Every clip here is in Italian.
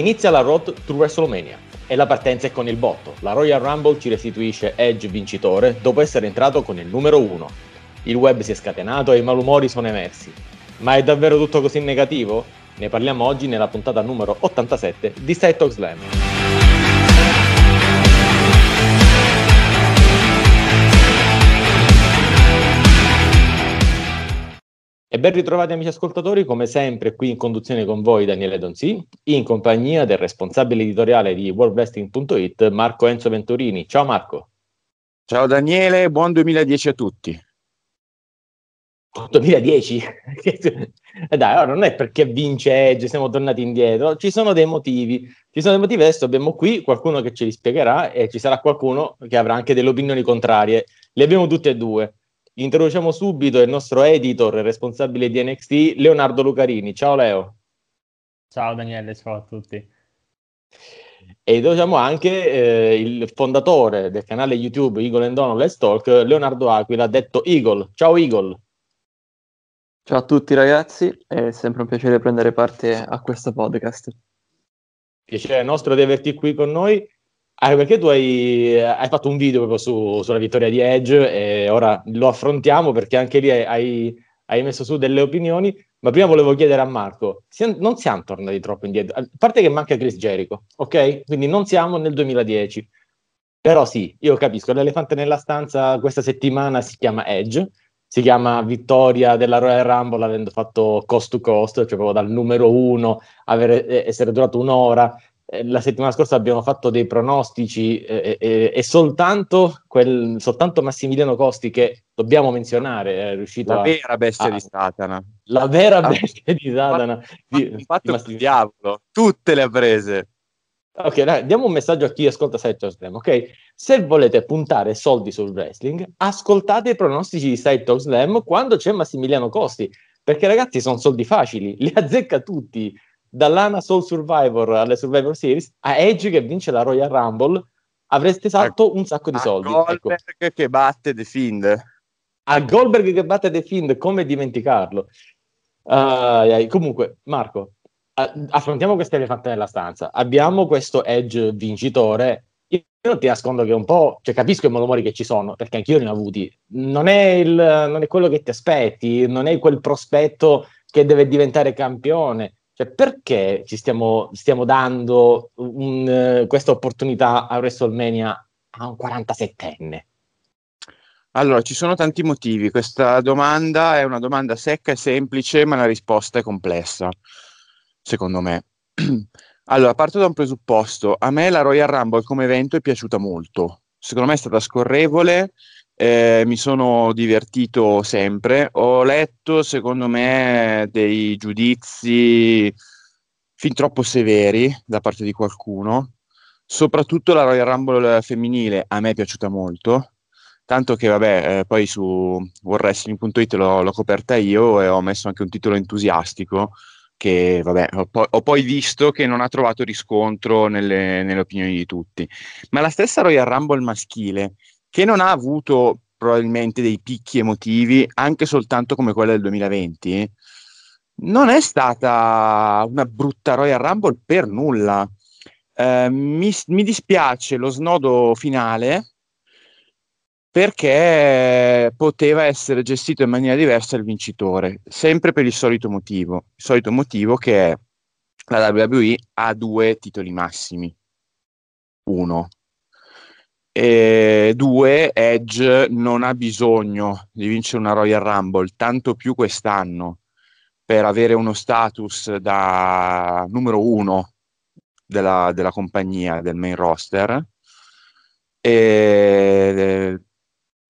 Inizia la road to WrestleMania e la partenza è con il botto. La Royal Rumble ci restituisce Edge vincitore dopo essere entrato con il numero 1. Il web si è scatenato e i malumori sono emersi. Ma è davvero tutto così negativo? Ne parliamo oggi nella puntata numero 87 di Side Talk Slam. E ben ritrovati amici ascoltatori, come sempre qui in conduzione con voi Daniele Donzi, in compagnia del responsabile editoriale di worldwrestling.it Marco Enzo Venturini. Ciao Marco. Ciao Daniele, buon 2010 a tutti. 2010? Eh, dai, ora non è perché vince Edge, siamo tornati indietro, ci sono dei motivi, ci sono dei motivi, adesso abbiamo qui qualcuno che ce li spiegherà e ci sarà qualcuno che avrà anche delle opinioni contrarie, le abbiamo tutte e due. Introduciamo subito il nostro editor responsabile di NXT, Leonardo Lucarini. Ciao Leo. Ciao Daniele, ciao a tutti. E introduciamo anche eh, il fondatore del canale YouTube Eagle and Donald Let's Talk, Leonardo Aquila, detto Eagle. Ciao Eagle. Ciao a tutti ragazzi, è sempre un piacere prendere parte a questo podcast. Piacere nostro di averti qui con noi. Ah, perché tu hai, hai, fatto un video proprio su, sulla vittoria di Edge e ora lo affrontiamo perché anche lì hai, hai messo su delle opinioni, ma prima volevo chiedere a Marco, non siamo tornati troppo indietro, a parte che manca Chris Jericho, ok? Quindi non siamo nel 2010, però sì, io capisco, l'elefante nella stanza questa settimana si chiama Edge, si chiama vittoria della Royal Rumble avendo fatto cost to cost, cioè proprio dal numero uno, avere, essere durato un'ora, la settimana scorsa abbiamo fatto dei pronostici eh, eh, e soltanto, quel, soltanto, Massimiliano Costi, che dobbiamo menzionare, è riuscito la a... vera bestia a, di Satana. La vera ah, bestia di Satana. Di, fatto di diavolo, tutte le ha prese. Ok, dai, diamo un messaggio a chi ascolta Side Slam, ok? Se volete puntare soldi sul wrestling, ascoltate i pronostici di Side Slam quando c'è Massimiliano Costi, perché ragazzi sono soldi facili, li azzecca tutti dall'Ana Soul Survivor alle Survivor Series a Edge che vince la Royal Rumble, avreste salto un sacco di soldi. A Goldberg ecco. che batte The Fiend. A Goldberg che batte The Fiend, come dimenticarlo? Uh, comunque, Marco, affrontiamo queste elefante nella stanza. Abbiamo questo Edge vincitore. Io non ti nascondo che un po', cioè capisco i malumori che ci sono, perché anch'io ne ho avuti. Non è, il, non è quello che ti aspetti, non è quel prospetto che deve diventare campione cioè, perché ci stiamo, stiamo dando un, uh, questa opportunità a WrestleMania a un 47enne? Allora, ci sono tanti motivi. Questa domanda è una domanda secca e semplice, ma la risposta è complessa, secondo me. allora, parto da un presupposto. A me la Royal Rumble come evento è piaciuta molto. Secondo me è stata scorrevole, eh, mi sono divertito sempre. Ho letto, secondo me, dei giudizi fin troppo severi da parte di qualcuno. Soprattutto la Royal Rumble femminile a me è piaciuta molto. Tanto che, vabbè, eh, poi su worldwrestling.it l'ho, l'ho coperta io e ho messo anche un titolo entusiastico che vabbè, ho, po- ho, poi visto che non ha trovato riscontro nelle, nelle, opinioni di tutti. Ma la stessa Royal Rumble maschile che non ha avuto probabilmente dei picchi emotivi anche soltanto come quella del 2020, non è stata una brutta Royal Rumble per nulla. Eh, mi, mi dispiace lo snodo finale perché poteva essere gestito in maniera diversa il vincitore, sempre per il solito motivo, il solito motivo che la WWE ha due titoli massimi. Uno, e due, Edge non ha bisogno di vincere una Royal Rumble, tanto più quest'anno, per avere uno status da numero uno della, della compagnia, del main roster, e,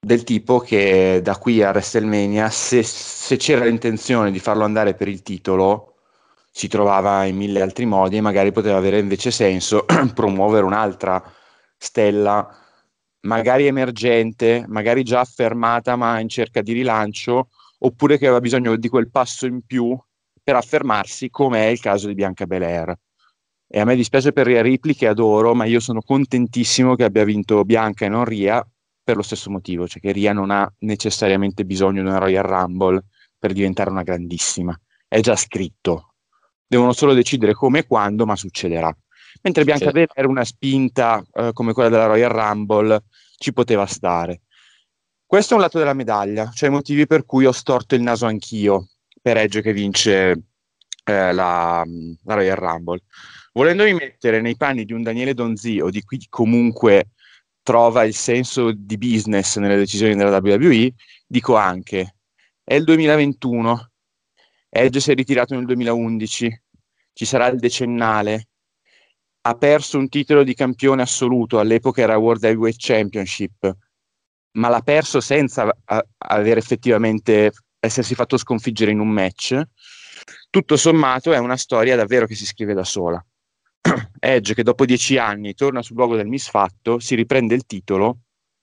del tipo che da qui a WrestleMania, se, se c'era l'intenzione di farlo andare per il titolo, si trovava in mille altri modi e magari poteva avere invece senso promuovere un'altra stella magari emergente, magari già affermata ma in cerca di rilancio, oppure che aveva bisogno di quel passo in più per affermarsi, come è il caso di Bianca Belair. E a me dispiace per Ria Ripley che adoro, ma io sono contentissimo che abbia vinto Bianca e non Ria per lo stesso motivo, cioè che Ria non ha necessariamente bisogno di una Royal Rumble per diventare una grandissima. È già scritto. devono solo decidere come e quando, ma succederà. Mentre Biancabella era una spinta eh, come quella della Royal Rumble, ci poteva stare. Questo è un lato della medaglia, cioè i motivi per cui ho storto il naso anch'io per Edge che vince eh, la, la, Royal Rumble. Volendomi mettere nei panni di un Daniele Donzi o di chi comunque trova il senso di business nelle decisioni della WWE, dico anche, è il 2021, Edge si è ritirato nel 2011, ci sarà il decennale, ha perso un titolo di campione assoluto, all'epoca era World Heavyweight Championship, ma l'ha perso senza aver effettivamente essersi fatto sconfiggere in un match. Tutto sommato è una storia davvero che si scrive da sola. Edge che dopo dieci anni torna sul luogo del misfatto, si riprende il titolo,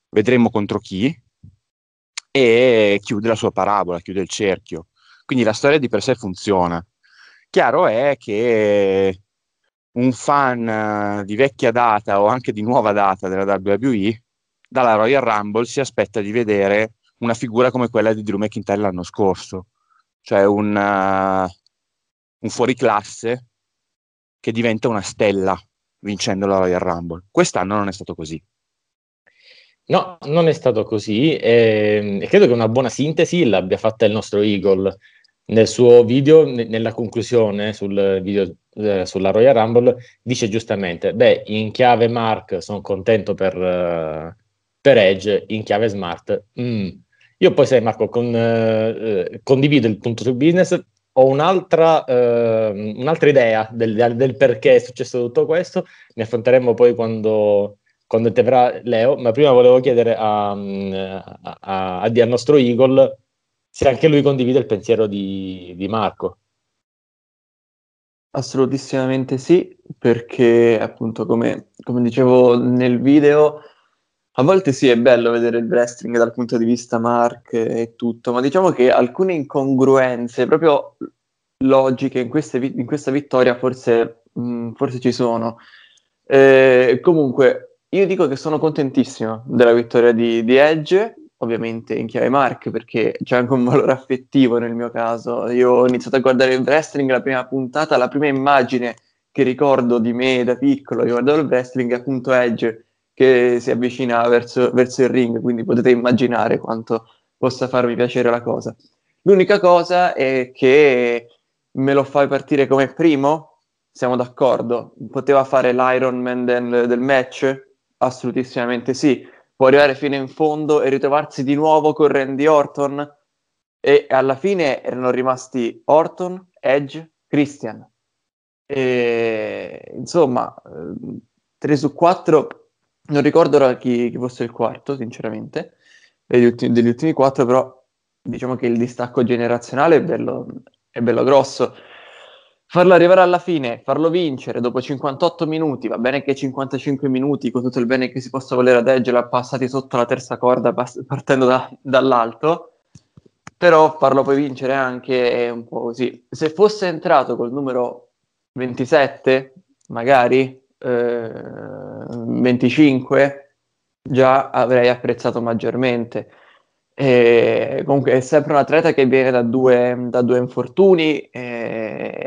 vedremo contro chi, e chiude la sua parabola, chiude il cerchio. Quindi la storia di per sé funziona. Chiaro è che un fan di vecchia data o anche di nuova data della WWE dalla Royal Rumble si aspetta di vedere una figura come quella di Drew McIntyre l'anno scorso, cioè un, uh, un fuoriclasse che diventa una stella vincendo la Royal Rumble. Quest'anno non è stato così. No, non è stato così e, e credo che una buona sintesi l'abbia fatta il nostro Eagle nel suo video, ne, nella conclusione sul video eh, sulla Royal Rumble, dice giustamente, beh, in chiave Mark sono contento per, uh, per Edge, in chiave Smart, mm. io poi sai Marco, con, uh, condivido il punto sul business, ho un'altra, uh, un'altra idea del, del, perché è successo tutto questo, ne affronteremo poi quando quando te verrà Leo, ma prima volevo chiedere a, a, a, a, al nostro Eagle se anche lui condivide il pensiero di, di Marco. Assolutissimamente sì, perché appunto come, come, dicevo nel video, a volte sì è bello vedere il wrestling dal punto di vista Mark e tutto, ma diciamo che alcune incongruenze proprio logiche in, queste, in questa vittoria forse, mh, forse ci sono. Eh, comunque, io dico che sono contentissimo della vittoria di, di, Edge, ovviamente in chiave Mark, perché c'è anche un valore affettivo nel mio caso. Io ho iniziato a guardare il wrestling la prima puntata, la prima immagine che ricordo di me da piccolo, io guardavo il wrestling, è appunto Edge che si avvicina verso, verso il ring, quindi potete immaginare quanto possa farmi piacere la cosa. L'unica cosa è che me lo fai partire come primo, siamo d'accordo, poteva fare l'Iron Man del, del match, Assolutissimamente sì. Può arrivare fino in fondo e ritrovarsi di nuovo con Randy Orton. E alla fine erano rimasti Orton, Edge, Christian. E, insomma, 3 su 4, non ricordo ora chi, chi fosse il quarto, sinceramente, degli ultimi, degli ultimi 4, però diciamo che il distacco generazionale è bello, è bello grosso farlo arrivare alla fine, farlo vincere dopo 58 minuti, va bene che 55 minuti, con tutto il bene che si possa volere ad Edge, l'ha passati sotto la terza corda partendo da, dall'alto, però farlo poi vincere anche è un po' così. Se fosse entrato col numero 27, magari eh, 25, già avrei apprezzato maggiormente. E comunque è sempre un atleta che viene da due, da due infortuni e,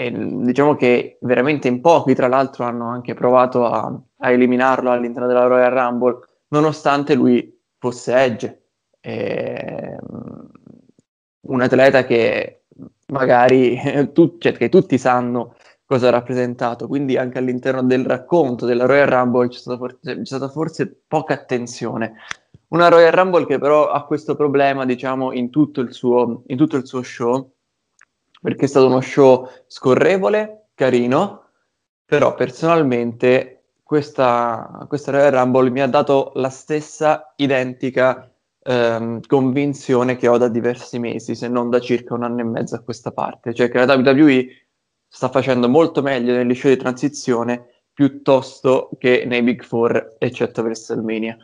e diciamo che veramente in pochi, tra l'altro, hanno anche provato a, a eliminarlo all'interno della Royal Rumble, nonostante lui fosse Edge. E, un atleta che magari tu, cioè, che tutti sanno cosa ha rappresentato, quindi anche all'interno del racconto della Royal Rumble c'è stata forse, c'è stata forse poca attenzione. Una Royal Rumble che però ha questo problema, diciamo, in tutto il suo, in tutto il suo show, perché è stato uno show scorrevole, carino, però personalmente questa, questa Royal Rumble mi ha dato la stessa identica ehm, convinzione che ho da diversi mesi, se non da circa un anno e mezzo a questa parte, cioè che la WWE sta facendo molto meglio negli show di transizione piuttosto che nei Big Four, eccetto WrestleMania.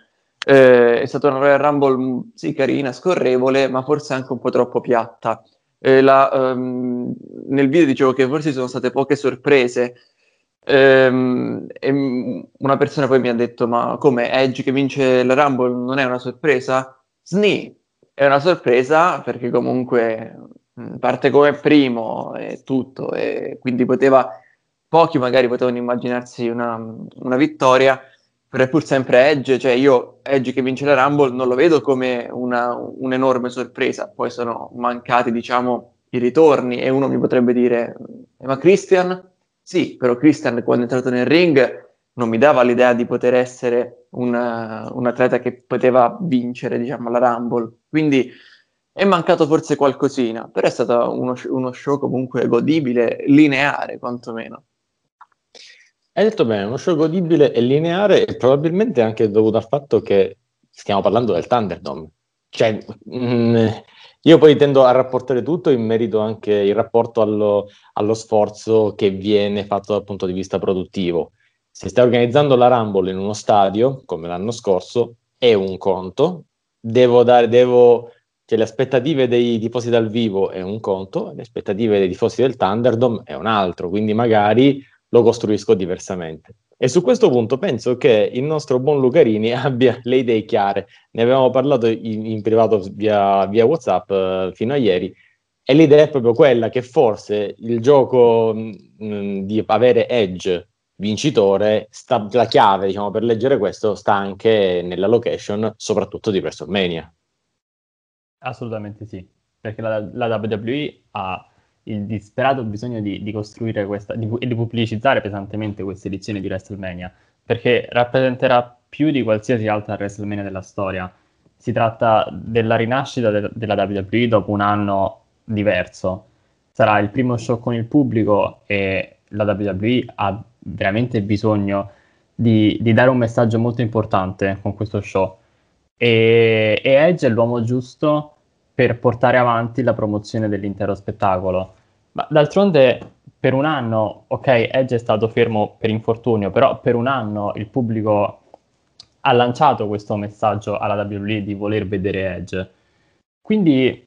Eh, è stata una Royal Rumble, sì, carina, scorrevole, ma forse anche un po' troppo piatta eh, la, um, nel video dicevo che forse ci sono state poche sorprese. Um, e una persona poi mi ha detto: Ma come Edge che vince la Rumble non è una sorpresa? Sni è una sorpresa perché comunque parte come primo e tutto, e quindi poteva, pochi magari potevano immaginarsi una, una vittoria, però è pur sempre Edge, cioè io Edge che vince la Rumble non lo vedo come una, un'enorme sorpresa, poi sono mancati diciamo i ritorni e uno mi potrebbe dire eh, ma Christian? Sì, però Christian quando è entrato nel ring non mi dava l'idea di poter essere una, un atleta che poteva vincere diciamo la Rumble, quindi è mancato forse qualcosina, però è stato uno, uno show comunque godibile, lineare quantomeno. Hai detto bene, uno show godibile e lineare e probabilmente anche dovuto al fatto che stiamo parlando del Thunderdome. Cioè, mh, mm, io poi tendo a rapportare tutto in merito anche il rapporto allo, allo, sforzo che viene fatto dal punto di vista produttivo. Se stai organizzando la Rumble in uno stadio, come l'anno scorso, è un conto, devo dare, devo, cioè le aspettative dei tifosi dal vivo è un conto, le aspettative dei tifosi del Thunderdome è un altro, quindi magari lo costruisco diversamente. E su questo punto penso che il nostro buon Lucarini abbia le idee chiare. Ne avevamo parlato in, in privato via, via WhatsApp uh, fino a ieri. E l'idea è proprio quella che forse il gioco mh, mm, mm, di avere Edge vincitore, sta, la chiave diciamo, per leggere questo sta anche nella location, soprattutto di WrestleMania. Assolutamente sì, perché la, la WWE ha il disperato bisogno di, di costruire questa di, di, pubblicizzare pesantemente questa edizione di WrestleMania perché rappresenterà più di qualsiasi altra WrestleMania della storia. Si tratta della rinascita de, della WWE dopo un anno diverso. Sarà il primo show con il pubblico e la WWE ha veramente bisogno di, di dare un messaggio molto importante con questo show. E, e Edge è l'uomo giusto per portare avanti la promozione dell'intero spettacolo. Ma d'altronde per un anno, ok, Edge è stato fermo per infortunio, però per un anno il pubblico ha lanciato questo messaggio alla WWE di voler vedere Edge. Quindi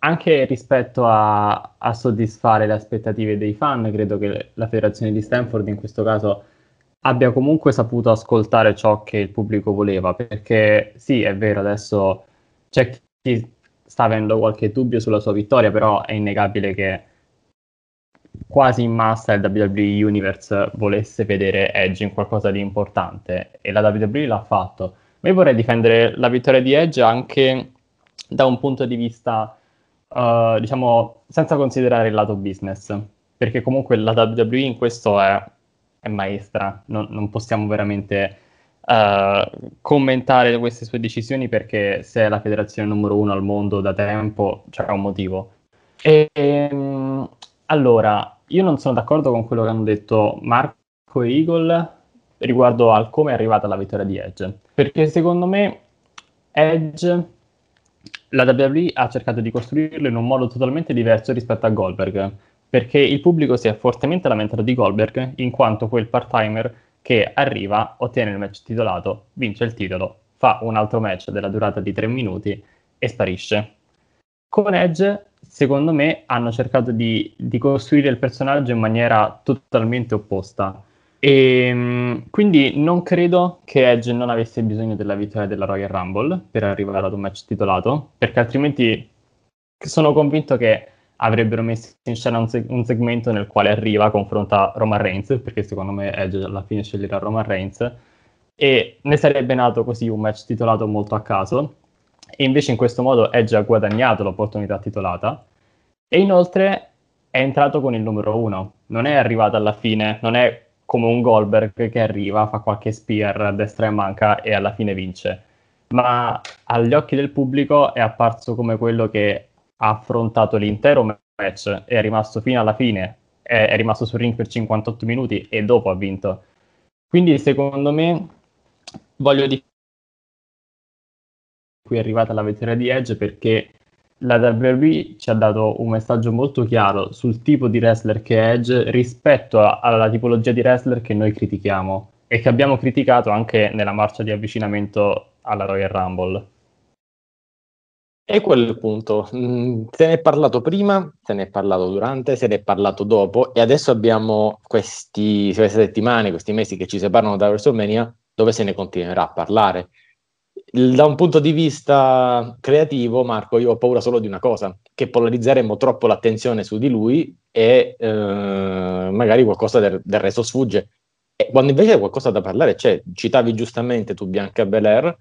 anche rispetto a, a, soddisfare le aspettative dei fan, credo che la federazione di Stanford in questo caso abbia comunque saputo ascoltare ciò che il pubblico voleva, perché sì, è vero, adesso c'è chi sta avendo qualche dubbio sulla sua vittoria, però è innegabile che quasi in massa il WWE Universe volesse vedere Edge in qualcosa di importante e la WWE l'ha fatto. Ma io vorrei difendere la vittoria di Edge anche da un punto di vista, uh, diciamo, senza considerare il lato business, perché comunque la WWE in questo è, è maestra, non, non possiamo veramente uh, commentare queste sue decisioni perché se è la federazione numero uno al mondo da tempo c'è un motivo. E, um, allora, io non sono d'accordo con quello che hanno detto Marco e Eagle riguardo al come è arrivata la vittoria di Edge, perché secondo me Edge la WWE ha cercato di costruirlo in un modo totalmente diverso rispetto a Goldberg, perché il pubblico si è fortemente lamentato di Goldberg in quanto quel part-timer che arriva, ottiene il match titolato, vince il titolo, fa un altro match della durata di tre minuti e sparisce. Con Edge, secondo me, hanno cercato di, di costruire il personaggio in maniera totalmente opposta. E ehm, quindi non credo che Edge non avesse bisogno della vittoria della Royal Rumble per arrivare ad un match titolato, perché altrimenti sono convinto che avrebbero messo in scena un, seg- un, segmento nel quale arriva, confronta Roman Reigns, perché secondo me Edge alla fine sceglierà Roman Reigns, e ne sarebbe nato così un match titolato molto a caso, e invece in questo modo Edge ha guadagnato l'opportunità titolata, e inoltre è entrato con il numero uno, non è arrivato alla fine, non è come un Goldberg che arriva, fa qualche spear a destra e manca e alla fine vince, ma agli occhi del pubblico è apparso come quello che ha affrontato l'intero match, è rimasto fino alla fine, è, è rimasto sul ring per 58 minuti e dopo ha vinto. Quindi secondo me voglio di qui è arrivata la vittoria di Edge perché la WWE ci ha dato un messaggio molto chiaro sul tipo di wrestler che è Edge rispetto a, alla tipologia di wrestler che noi critichiamo e che abbiamo criticato anche nella marcia di avvicinamento alla Royal Rumble. E il punto. Mm, se ne è parlato prima, se ne è parlato durante, se ne è parlato dopo e adesso abbiamo questi, queste settimane, questi mesi che ci separano da WrestleMania dove se ne continuerà a parlare. da un punto di vista creativo, Marco, io ho paura solo di una cosa, che polarizzeremo troppo l'attenzione su di lui e eh, magari qualcosa del, del, resto sfugge. E quando invece c'è qualcosa da parlare c'è, citavi giustamente tu Bianca Belair,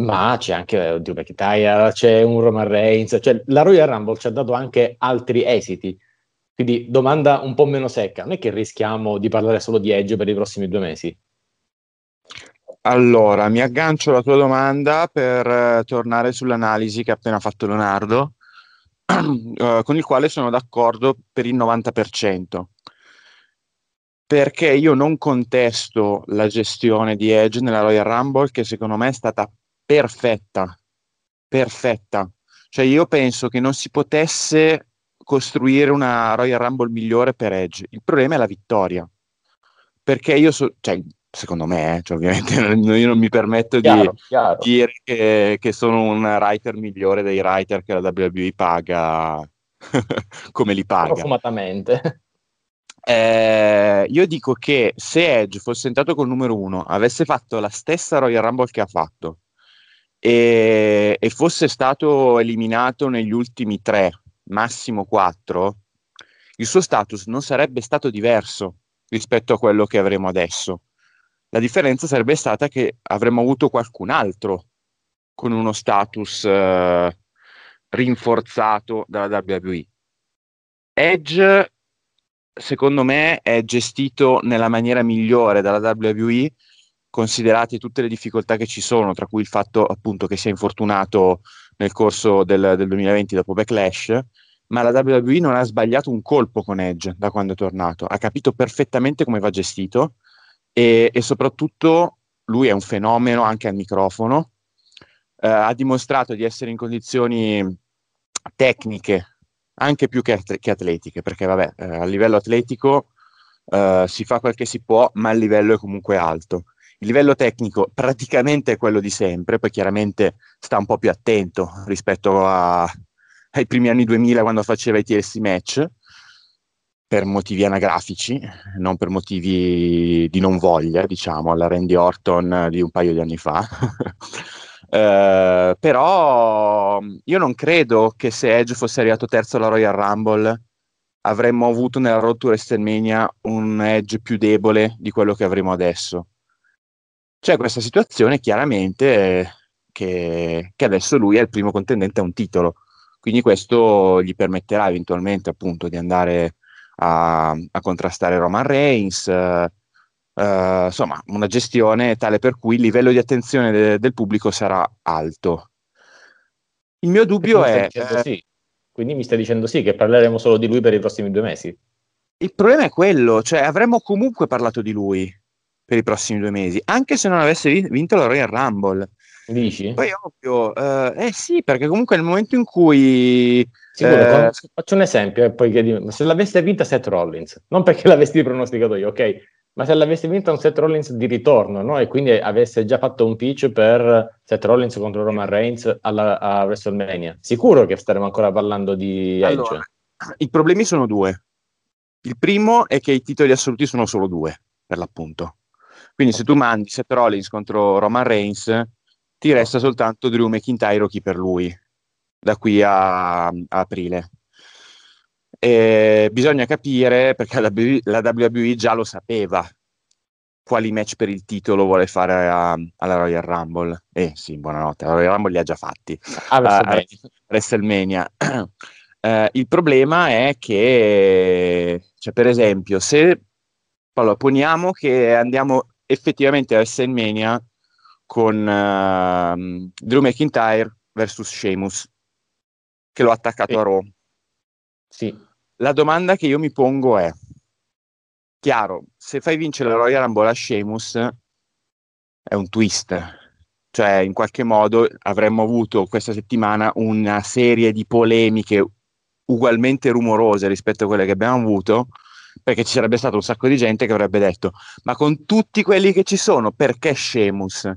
ma c'è anche oddio, McIntyre, c'è un Roman Reigns, cioè la Royal Rumble ci ha dato anche altri esiti. Quindi domanda un po' meno secca, non è che rischiamo di parlare solo di Edge per i prossimi due mesi? Allora, mi aggancio alla tua domanda per uh, tornare sull'analisi che ha appena fatto Leonardo, uh, con il quale sono d'accordo per il 90%. Perché io non contesto la gestione di Edge nella Royal Rumble, che secondo me è stata perfetta, perfetta. Cioè io penso che non si potesse costruire una Royal Rumble migliore per Edge. Il problema è la vittoria. Perché io so, cioè, secondo me, eh, cioè, ovviamente io non mi permetto chiaro, di chiaro. dire che, che, sono un writer migliore dei writer che la WWE paga come li paga. Profumatamente. Eh, io dico che se Edge fosse entrato col numero uno, avesse fatto la stessa Royal Rumble che ha fatto e, e fosse stato eliminato negli ultimi tre, massimo quattro, il suo status non sarebbe stato diverso rispetto a quello che avremo adesso. La differenza sarebbe stata che avremmo avuto qualcun altro con uno status eh, rinforzato dalla WWE. Edge, secondo me, è gestito nella maniera migliore dalla WWE considerate tutte le difficoltà che ci sono, tra cui il fatto appunto che sia infortunato nel corso del, del 2020 dopo Backlash, ma la WWE non ha sbagliato un colpo con Edge da quando è tornato, ha capito perfettamente come va gestito e, e soprattutto lui è un fenomeno anche al microfono, eh, ha dimostrato di essere in condizioni tecniche anche più che, che atletiche, perché vabbè, eh, a livello atletico eh, si fa quel che si può, ma il livello è comunque alto. Il livello tecnico praticamente è quello di sempre, poi chiaramente sta un po' più attento rispetto a, ai primi anni 2000 quando faceva i TLC match, per motivi anagrafici, non per motivi di non voglia, diciamo, alla Randy Orton di un paio di anni fa. Uh, però io non credo che se Edge fosse arrivato terzo alla Royal Rumble avremmo avuto nella Road to WrestleMania un Edge più debole di quello che avremo adesso c'è questa situazione chiaramente che, che, adesso lui è il primo contendente a un titolo, quindi questo gli permetterà eventualmente appunto di andare a, a contrastare Roman Reigns, eh, eh, insomma una gestione tale per cui il livello di attenzione de, del pubblico sarà alto. Il mio dubbio è... Eh, sì. Quindi mi stai dicendo sì, che parleremo solo di lui per i prossimi due mesi. Il problema è quello, cioè avremmo comunque parlato di lui per i prossimi due mesi, anche se non avesse vinto la Royal Rumble. Dici? Poi ovvio, eh, eh sì, perché comunque nel momento in cui... Sicuro, eh, faccio un esempio, eh, poi se l'avesse vinta Seth Rollins, non perché l'avessi pronosticato io, ok? Ma se l'avesse vinta un Seth Rollins di ritorno, no? E quindi avesse già fatto un pitch per Seth Rollins contro Roman Reigns alla, a WrestleMania, sicuro che staremo ancora parlando di Edge. Allora, I problemi sono due. Il primo è che i titoli assoluti sono solo due, per l'appunto. Quindi se tu mandi Seth Rollins contro Roman Reigns, ti resta soltanto Drew McIntyre o chi per lui, da qui a, a aprile. E bisogna capire, perché la, la WWE già lo sapeva, quali match per il titolo vuole fare a, alla Royal Rumble. Eh sì, buonanotte, la Royal Rumble li ha già fatti. Ah, a WrestleMania. uh, il problema è che, cioè, per esempio, se allora, poniamo che andiamo effettivamente a WrestleMania con uh, Drew McIntyre versus Sheamus, che l'ho attaccato sì. a Raw. Sì. La domanda che io mi pongo è, chiaro, se fai vincere la Royal Rumble a Sheamus è un twist, cioè in qualche modo avremmo avuto questa settimana una serie di polemiche ugualmente rumorose rispetto a quelle che abbiamo avuto, perché ci sarebbe stato un sacco di gente che avrebbe detto ma con tutti quelli che ci sono perché Sheamus?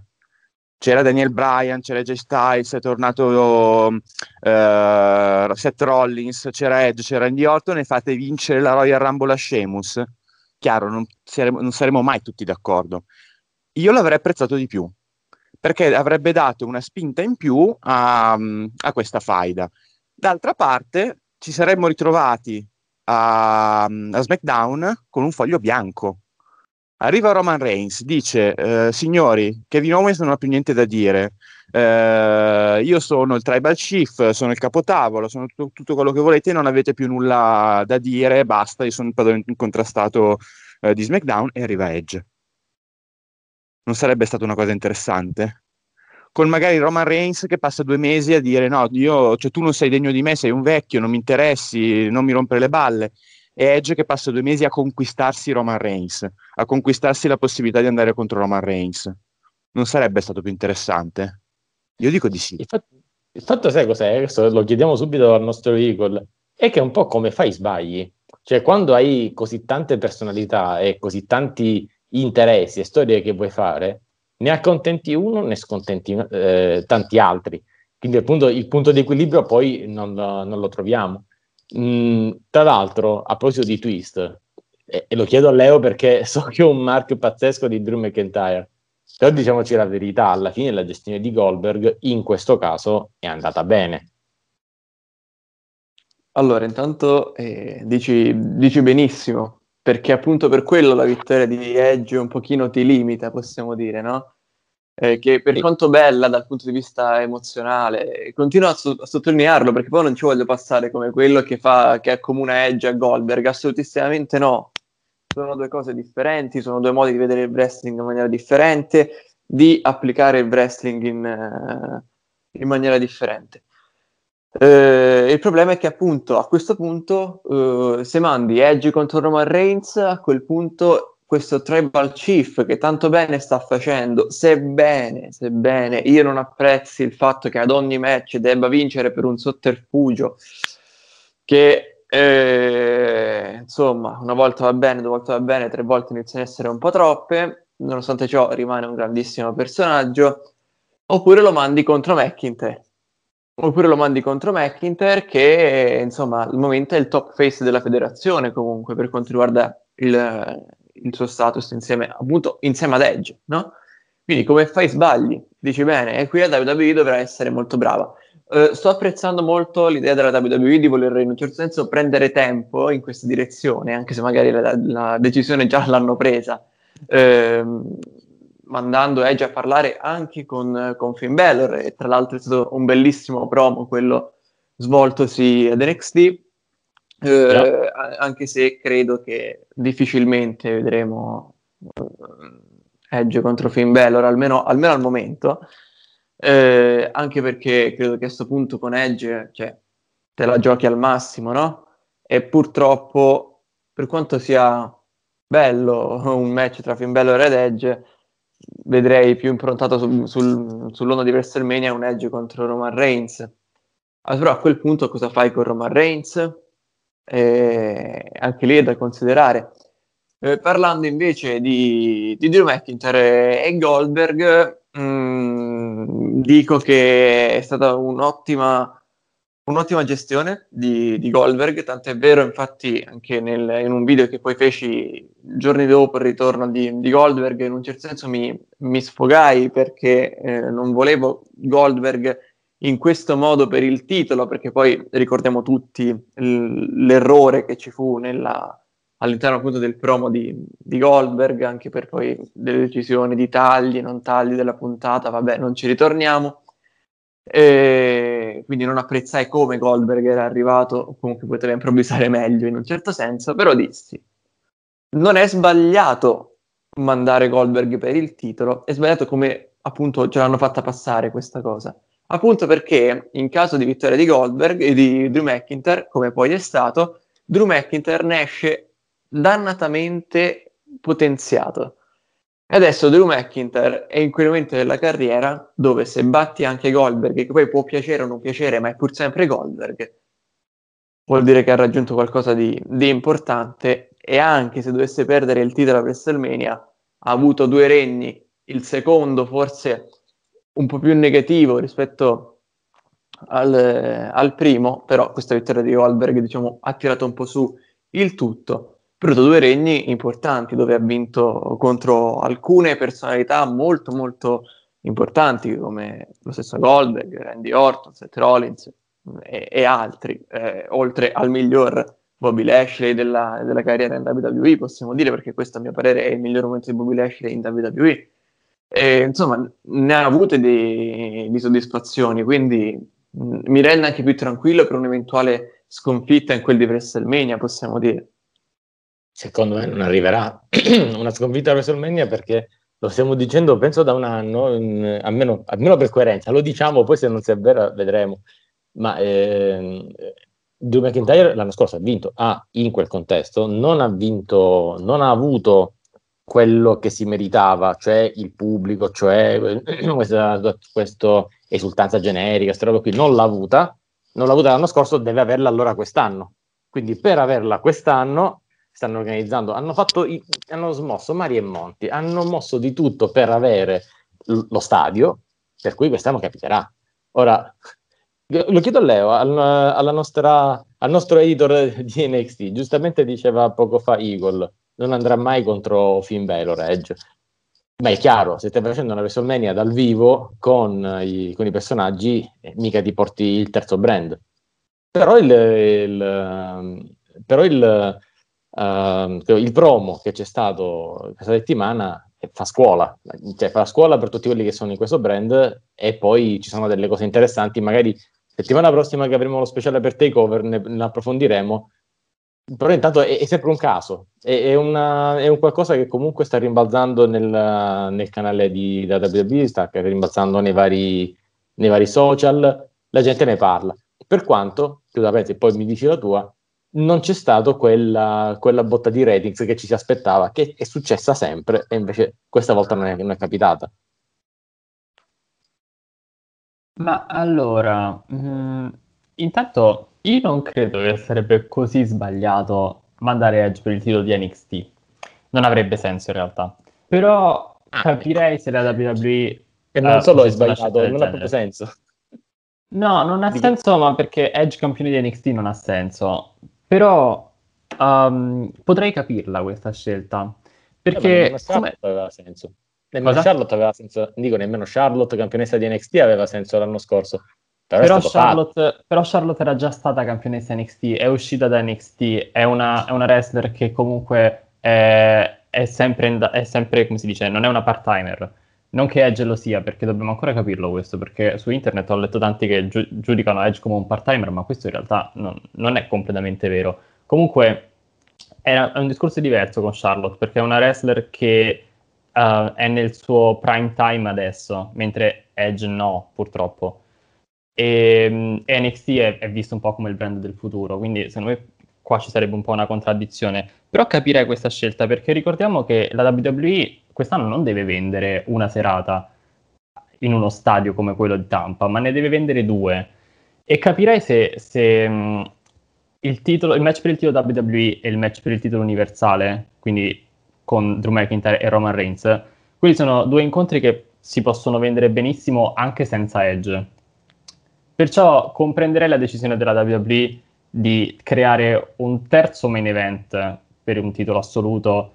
C'era Daniel Bryan, c'era Jay Styles, è tornato uh, Seth Rollins, c'era Edge, c'era Andy Orton e fate vincere la Royal Rumble a Sheamus. Chiaro, non saremo, non saremo mai tutti d'accordo. Io l'avrei apprezzato di più, perché avrebbe dato una spinta in più a, a questa faida. D'altra parte, ci saremmo ritrovati a, a SmackDown con un foglio bianco. Arriva Roman Reigns, dice, eh, signori, Kevin Owens non ha più niente da dire, eh, io sono il tribal chief, sono il capotavolo, sono tutto, tutto, quello che volete, non avete più nulla da dire, basta, io sono il padrone incontrastato eh, di SmackDown e arriva Edge. Non sarebbe stata una cosa interessante? Con magari Roman Reigns che passa due mesi a dire no, io, cioè, tu non sei degno di me, sei un vecchio, non mi interessi, non mi rompere le balle e Edge che passa due mesi a conquistarsi Roman Reigns, a conquistarsi la possibilità di andare contro Roman Reigns. Non sarebbe stato più interessante? Io dico di sì. Il fatto, il fatto sai cos'è? Questo lo chiediamo subito al nostro Eagle. È che è un po' come fai sbagli. Cioè, quando hai così tante personalità e così tanti interessi e storie che vuoi fare, ne accontenti uno, ne scontenti eh, tanti altri. Quindi appunto il punto di equilibrio poi non, non lo troviamo. Mm, tra l'altro, a proposito di twist, e, e, lo chiedo a Leo perché so che ho un mark pazzesco di Drew McIntyre, però diciamoci la verità, alla fine la gestione di Goldberg in questo caso è andata bene. Allora, intanto eh, dici, dici, benissimo, perché appunto per quello la vittoria di Edge un pochino ti limita, possiamo dire, no? Eh, che per quanto bella dal punto di vista emozionale, continuo a, so- a, sottolinearlo perché poi non ci voglio passare come quello che, fa, che accomuna Edge a Goldberg, assolutissimamente no sono due cose differenti, sono due modi di vedere il wrestling in maniera differente, di applicare il wrestling in, uh, in maniera differente. Uh, il problema è che appunto a questo punto uh, se mandi Edge contro Roman Reigns, a quel punto questo tribal chief che tanto bene sta facendo, sebbene, sebbene io non apprezzi il fatto che ad ogni match debba vincere per un sotterfugio che e, insomma, una volta va bene, due volte va bene, tre volte iniziano ad essere un po' troppe. Nonostante ciò, rimane un grandissimo personaggio. Oppure lo mandi contro McIntyre. Oppure lo mandi contro McIntyre, che insomma al momento è il top face della federazione, comunque, per quanto riguarda il, il suo status insieme, appunto, insieme ad Edge, no? Quindi, come fai sbagli? Dici bene, e qui la WWE dovrà essere molto brava. Uh, sto apprezzando molto l'idea della WWE di voler in un certo senso prendere tempo in questa direzione, anche se magari la, la decisione già l'hanno presa, uh, mandando Edge a parlare anche con, con Finn Balor, e tra l'altro è stato un bellissimo promo quello svoltosi ad NXT, eh, anche se credo che difficilmente vedremo Edge contro Finn Balor, almeno, almeno al momento eh, anche perché credo che a questo punto con Edge cioè, te la giochi al massimo, no? E purtroppo, per quanto sia bello un match tra Finn Balor ed Edge, vedrei più improntato su, sul, sull'onda di WrestleMania un Edge contro Roman Reigns. Allora, a quel punto cosa fai con Roman Reigns? Eh, anche lì è da considerare. Eh, parlando invece di, di Drew McIntyre e Goldberg, mh, mm, dico che è stata un'ottima, un'ottima gestione di, di, Goldberg, tant'è vero infatti anche nel, in un video che poi feci giorni dopo il ritorno di, di Goldberg, in un certo senso mi, mi sfogai perché eh, non volevo Goldberg in questo modo per il titolo, perché poi ricordiamo tutti l- l'errore che ci fu nella all'interno appunto del promo di, di, Goldberg, anche per poi delle decisioni di tagli, non tagli della puntata, vabbè, non ci ritorniamo. E quindi non apprezzai come Goldberg era arrivato, comunque poteva improvvisare meglio in un certo senso, però dissi, non è sbagliato mandare Goldberg per il titolo, è sbagliato come appunto ce l'hanno fatta passare questa cosa. Appunto perché in caso di vittoria di Goldberg e di Drew McIntyre, come poi è stato, Drew McIntyre ne esce dannatamente potenziato. E adesso Drew McIntyre è in quel momento della carriera dove se batti anche Goldberg, che poi può piacere o non piacere, ma è pur sempre Goldberg, vuol dire che ha raggiunto qualcosa di, di importante e anche se dovesse perdere il titolo a WrestleMania ha avuto due regni, il secondo forse un po' più negativo rispetto al, al primo, però questa vittoria di Goldberg diciamo, ha tirato un po' su il tutto però due regni importanti dove ha vinto contro alcune personalità molto molto importanti come lo stesso Goldberg, Randy Orton, Seth Rollins e, e altri, eh, oltre al miglior Bobby Lashley della, della, carriera in WWE, possiamo dire, perché questo a mio parere è il miglior momento di Bobby Lashley in WWE. E, insomma, ne ha avute di, di soddisfazioni, quindi mh, mi rende anche più tranquillo per un'eventuale sconfitta in quel di WrestleMania, possiamo dire. Secondo me non arriverà una sconfitta a WrestleMania perché lo stiamo dicendo, penso da un anno, in, almeno, almeno, per coerenza, lo diciamo, poi se non si avvera vedremo. Ma eh, Drew McIntyre l'anno scorso ha vinto, ha in quel contesto, non ha vinto, non ha avuto quello che si meritava, cioè il pubblico, cioè questa, questa esultanza generica, questa roba qui, non l'ha avuta, non l'ha avuta l'anno scorso, deve averla allora quest'anno. Quindi per averla quest'anno stanno organizzando, hanno, fatto, hanno smosso mari e monti, hanno mosso di tutto per avere l- lo stadio, per cui quest'anno capiterà. Ora, lo chiedo a Leo, al, alla nostra, al nostro editor di NXT, giustamente diceva poco fa Eagle, non andrà mai contro Finn Balor Edge. Ma è chiaro, se stai facendo una WrestleMania dal vivo con i, con i personaggi, eh, mica ti porti il terzo brand. Però il, il, però il, uh, il promo che c'è stato questa settimana fa scuola, cioè fa scuola per tutti quelli che sono in questo brand e poi ci sono delle cose interessanti, magari settimana prossima che avremo lo speciale per Takeover ne, ne approfondiremo, però intanto è, è sempre un caso, è, è, una, è, un qualcosa che comunque sta rimbalzando nel, nel canale di, da WWE, sta rimbalzando nei vari, nei vari social, la gente ne parla. Per quanto, tu poi mi dici la tua, non c'è stata quella, quella, botta di ratings che ci si aspettava, che è successa sempre e invece questa volta non è, non capitata. Ma allora, mh, mm, intanto io non credo che sarebbe così sbagliato mandare Edge per il titolo di NXT. Non avrebbe senso in realtà. Però ah, capirei se la WWE... E non uh, solo è sbagliato, non ha proprio senso. No, non ha Di... senso, ma perché Edge campione di NXT non ha senso. Però um, potrei capirla questa scelta. Perché... Eh, come... aveva senso. Nemmeno Charlotte aveva senso, dico nemmeno Charlotte, campionessa di NXT, aveva senso l'anno scorso. Però, Charlotte, però, Charlotte, era già stata campionessa NXT, è uscita da NXT, è una, è una wrestler che comunque è, è, sempre è, sempre, come si dice, non è una part-timer. Non che Edge lo sia, perché dobbiamo ancora capirlo questo, perché su internet ho letto tanti che giu- giudicano Edge come un part-timer, ma questo in realtà non, non è completamente vero. Comunque è, è un discorso diverso con Charlotte, perché è una wrestler che uh, è nel suo prime time adesso, mentre Edge no, purtroppo. E, e NXT è, è, visto un po' come il brand del futuro, quindi secondo me qua ci sarebbe un po' una contraddizione. Però capirei questa scelta, perché ricordiamo che la WWE quest'anno non deve vendere una serata in uno stadio come quello di Tampa, ma ne deve vendere due. E capirei se, se um, il, titolo, il match per il titolo WWE e il match per il titolo universale, quindi con Drew McIntyre e Roman Reigns, quelli sono due incontri che si possono vendere benissimo anche senza Edge. Perciò comprenderei la decisione della WWE di creare un terzo main event per un titolo assoluto,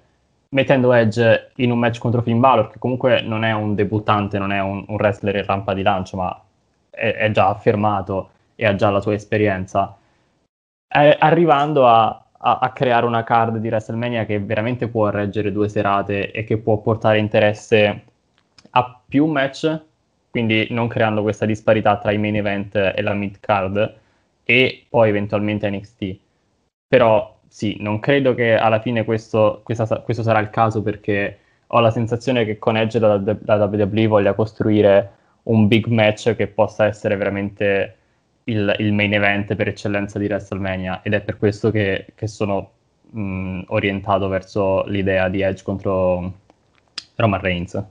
mettendo Edge in un match contro Finn Balor, che comunque non è un debuttante, non è un, un wrestler in rampa di lancio, ma è, è, già affermato e ha già la sua esperienza, eh, arrivando a a, a, creare una card di WrestleMania che veramente può reggere due serate e che può portare interesse a più match, quindi non creando questa disparità tra i main event e la mid card e poi eventualmente NXT. Però sì, non credo che alla fine questo, questa, questo sarà il caso perché ho la sensazione che con Edge la, la WWE voglia costruire un big match che possa essere veramente il, il, main event per eccellenza di WrestleMania ed è per questo che, che sono mh, orientato verso l'idea di Edge contro Roman Reigns.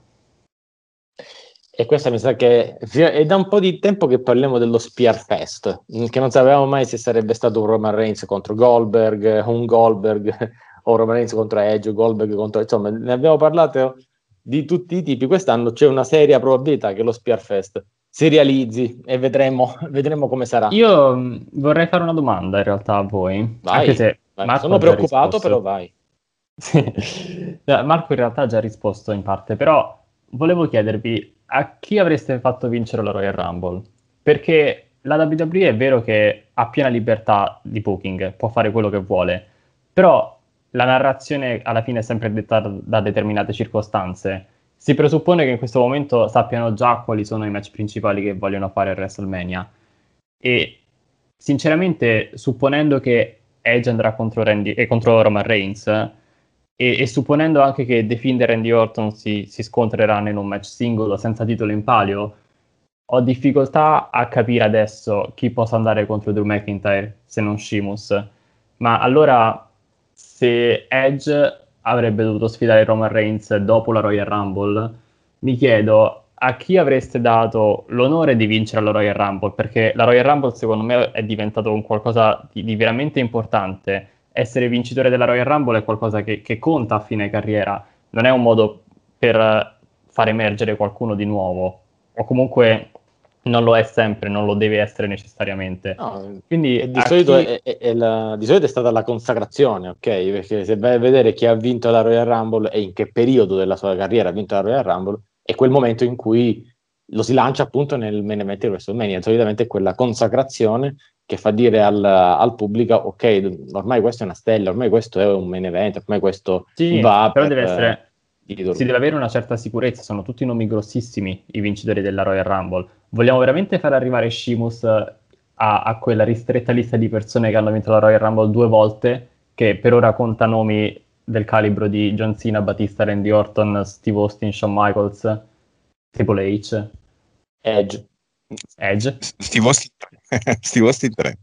E questa mi sa che è da un po' di tempo che parliamo dello Spear Fest, che non sapevamo mai se sarebbe stato un Roman Reigns contro Goldberg, un Goldberg o Roman Reigns contro Edge, Goldberg contro... Insomma, ne abbiamo parlato di tutti i tipi. Quest'anno c'è una seria probabilità che lo Spear Fest si realizzi e vedremo, vedremo come sarà. Io mm, vorrei fare una domanda in realtà a voi. Vai, anche se vai. sono preoccupato, però vai. Marco in realtà ha già risposto in parte, però volevo chiedervi, a chi avreste fatto vincere la Royal Rumble? Perché la WWE è vero che ha piena libertà di booking, può fare quello che vuole, però la narrazione alla fine è sempre dettata da determinate circostanze. Si presuppone che in questo momento sappiano già quali sono i match principali che vogliono fare a WrestleMania. E sinceramente, supponendo che Edge andrà contro, Randy, eh, contro Roman Reigns, e, e, supponendo anche che The e Randy Orton si, si scontreranno in un match singolo senza titolo in palio, ho difficoltà a capire adesso chi possa andare contro Drew McIntyre se non Sheamus. Ma allora, se Edge avrebbe dovuto sfidare Roman Reigns dopo la Royal Rumble, mi chiedo a chi avreste dato l'onore di vincere la Royal Rumble? Perché la Royal Rumble, secondo me, è diventato un qualcosa di, di veramente importante. Essere vincitore della Royal Rumble è qualcosa che, che conta a fine carriera, non è un modo per far emergere qualcuno di nuovo o comunque non lo è sempre, non lo deve essere necessariamente. No, Quindi di solito, chi... è, è, è la, di, solito è, stata la consacrazione, ok? Perché se vai a vedere chi ha vinto la Royal Rumble e in che periodo della sua carriera ha vinto la Royal Rumble, è quel momento in cui lo si lancia appunto nel main event di WrestleMania. Solitamente è quella consacrazione che fa dire al, al, pubblico: ok, ormai questo è una stella, ormai questo è un main event, ormai questo sì, va. Però per, deve essere. Si deve avere una certa sicurezza, sono tutti nomi grossissimi i vincitori della Royal Rumble vogliamo veramente far arrivare Shimus a, a, quella ristretta lista di persone che hanno vinto la Royal Rumble due volte, che per ora conta nomi del calibro di John Cena, Batista, Randy Orton, Steve Austin, Shawn Michaels, Triple H, Edge. Edge. Steve Austin, Steve Austin 3.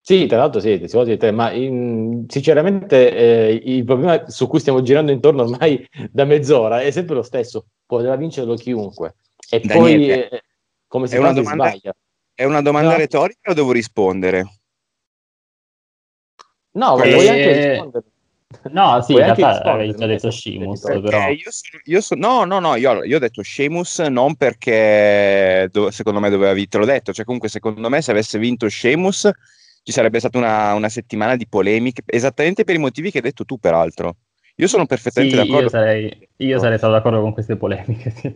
Sì, tra l'altro sì, si può dire, ma in, sinceramente eh, il problema su cui stiamo girando intorno ormai da mezz'ora è sempre lo stesso, poteva vincerlo chiunque. E Daniele, poi eh, come si è una domanda, sbaglia. È una domanda no. retorica o devo rispondere? No, ma puoi anche rispondere. No, sì, in realtà avevi già detto Sheamus, però... Io sono, io sono, no, no, no, io, io, ho detto Sheamus non perché do, secondo me doveva te l'ho detto, cioè comunque secondo me se avesse vinto Sheamus ci sarebbe stata una, una settimana di polemiche, esattamente per i motivi che hai detto tu peraltro. Io sono perfettamente sì, d'accordo. Io sarei, io sarei stato d'accordo con queste polemiche, sì.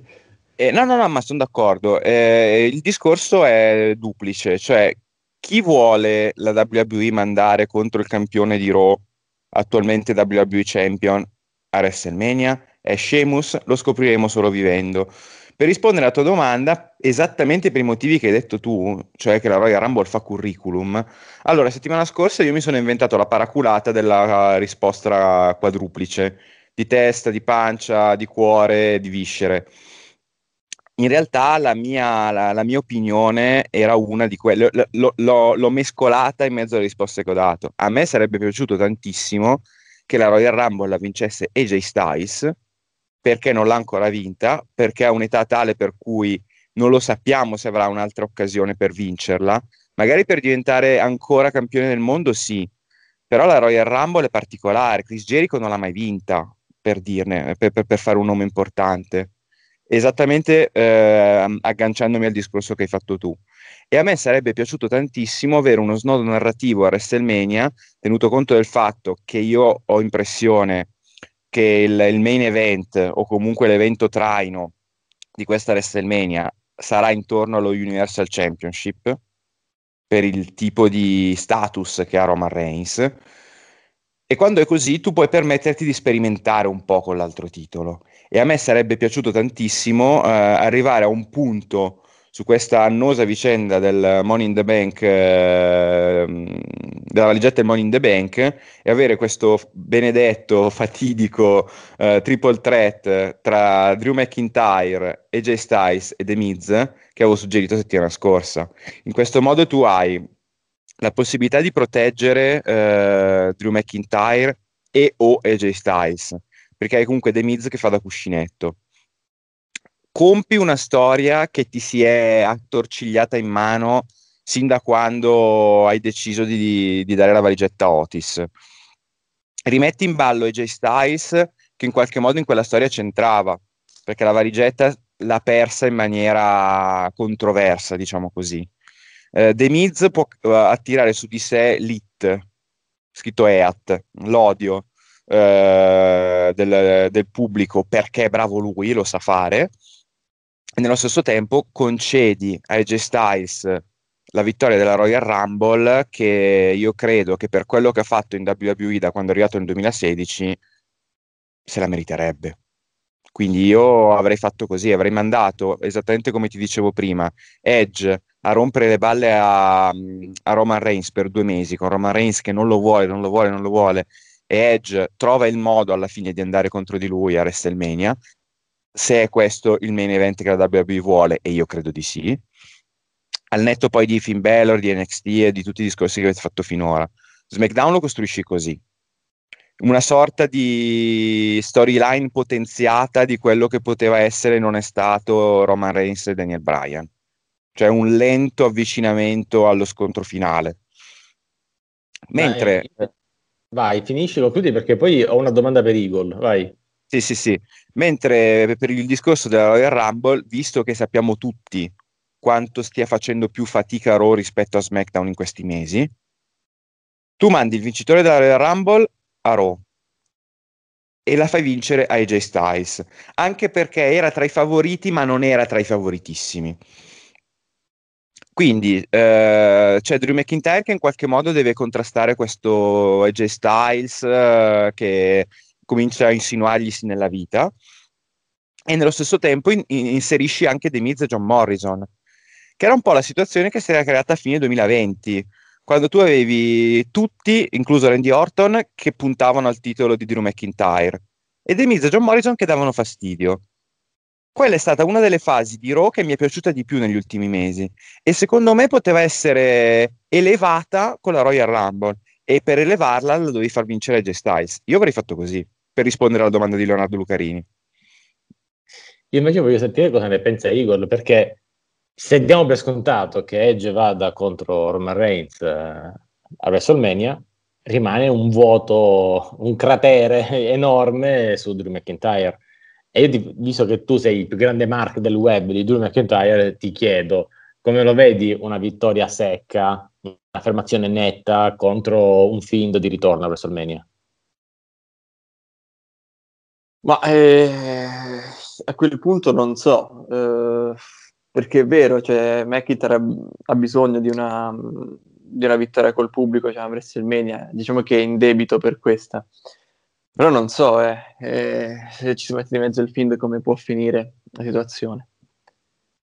Eh, no, no, no, ma sono d'accordo. Eh, il discorso è duplice, cioè chi vuole la WWE mandare contro il campione di Raw, attualmente WWE Champion, a WrestleMania? È Sheamus, lo scopriremo solo vivendo. Per rispondere alla tua domanda, esattamente per i motivi che hai detto tu, cioè che la Royal Rumble fa curriculum, allora, settimana scorsa io mi sono inventato la paraculata della risposta quadruplice, di testa, di pancia, di cuore, di viscere in realtà la mia, la, la mia, opinione era una di quelle, l- l- l'ho mescolata in mezzo alle risposte che ho dato. A me sarebbe piaciuto tantissimo che la Royal Rumble la vincesse AJ Styles, perché non l'ha ancora vinta, perché ha un'età tale per cui non lo sappiamo se avrà un'altra occasione per vincerla. Magari per diventare ancora campione del mondo, sì, però la Royal Rumble è particolare. Chris Jericho non l'ha mai vinta, per dirne, per, per, per fare un nome importante esattamente eh, agganciandomi al discorso che hai fatto tu. E a me sarebbe piaciuto tantissimo avere uno snodo narrativo a WrestleMania, tenuto conto del fatto che io ho impressione che il, il main event o comunque l'evento traino di questa WrestleMania sarà intorno allo Universal Championship per il tipo di status che ha Roman Reigns. E quando è così, tu puoi permetterti di sperimentare un po' con l'altro titolo e a me sarebbe piaciuto tantissimo eh, arrivare a un punto su questa annosa vicenda del Money in the Bank, eh, della valigetta del Money in the Bank e avere questo benedetto, fatidico eh, triple threat tra Drew McIntyre, AJ Styles e The Miz che avevo suggerito settimana scorsa. In questo modo tu hai la possibilità di proteggere eh, Drew McIntyre e o AJ Styles perché hai comunque The Miz che fa da cuscinetto. Compi una storia che ti si è attorcigliata in mano sin da quando hai deciso di, di dare la valigetta a Otis. Rimetti in ballo AJ Styles che in qualche modo in quella storia c'entrava, perché la valigetta l'ha persa in maniera controversa, diciamo così. Uh, The Miz può uh, attirare su di sé l'it, scritto EAT, l'odio, eh, del, del, pubblico perché è bravo lui, lo sa fare, e nello stesso tempo concedi a AJ Styles la vittoria della Royal Rumble che io credo che per quello che ha fatto in WWE da quando è arrivato nel 2016 se la meriterebbe. Quindi io avrei fatto così, avrei mandato esattamente come ti dicevo prima, Edge a rompere le balle a, a Roman Reigns per due mesi, con Roman Reigns che non lo vuole, non lo vuole, non lo vuole, Edge trova il modo alla fine di andare contro di lui a WrestleMania, se è questo il main event che la WWE vuole, e io credo di sì, al netto poi di Finn Balor, di NXT e di tutti i discorsi che avete fatto finora. SmackDown lo costruisci così, una sorta di storyline potenziata di quello che poteva essere non è stato Roman Reigns e Daniel Bryan, cioè un lento avvicinamento allo scontro finale. Mentre... Vai, vai finiscilo, chiudi perché poi ho una domanda per Eagle, vai. Sì, sì, sì. Mentre per il discorso della Royal Rumble, visto che sappiamo tutti quanto stia facendo più fatica Raw rispetto a SmackDown in questi mesi, tu mandi il vincitore della Royal Rumble a Raw e la fai vincere a AJ Styles, anche perché era tra i favoriti ma non era tra i favoritissimi. Quindi eh, c'è Drew McIntyre che in qualche modo deve contrastare questo AJ Styles eh, che comincia a insinuarglisi nella vita e nello stesso tempo in- inserisci anche The Miz e John Morrison, che era un po' la situazione che si era creata a fine 2020 quando tu avevi tutti, incluso Randy Orton, che puntavano al titolo di Drew McIntyre e The Miz e John Morrison che davano fastidio. Quella è stata una delle fasi di Raw che mi è piaciuta di più negli ultimi mesi e secondo me poteva essere elevata con la Royal Rumble e per elevarla la dovevi far vincere J Styles. Io avrei fatto così per rispondere alla domanda di Leonardo Lucarini. Io invece voglio sentire cosa ne pensa Igor perché se diamo per scontato che Edge vada contro Roman Reigns eh, a WrestleMania, rimane un vuoto, un cratere enorme su Drew McIntyre. E io, ti, visto che tu sei il più grande mark del web di Drew McIntyre, ti chiedo come lo vedi una vittoria secca, un'affermazione netta contro un find di ritorno a WrestleMania? Ma eh, a quel punto non so. Eh perché è vero, cioè, McIntyre ha bisogno di una, di una vittoria col pubblico, cioè a WrestleMania, diciamo che è in debito per questa. Però non so eh, eh, se ci si mette di mezzo il film come può finire la situazione.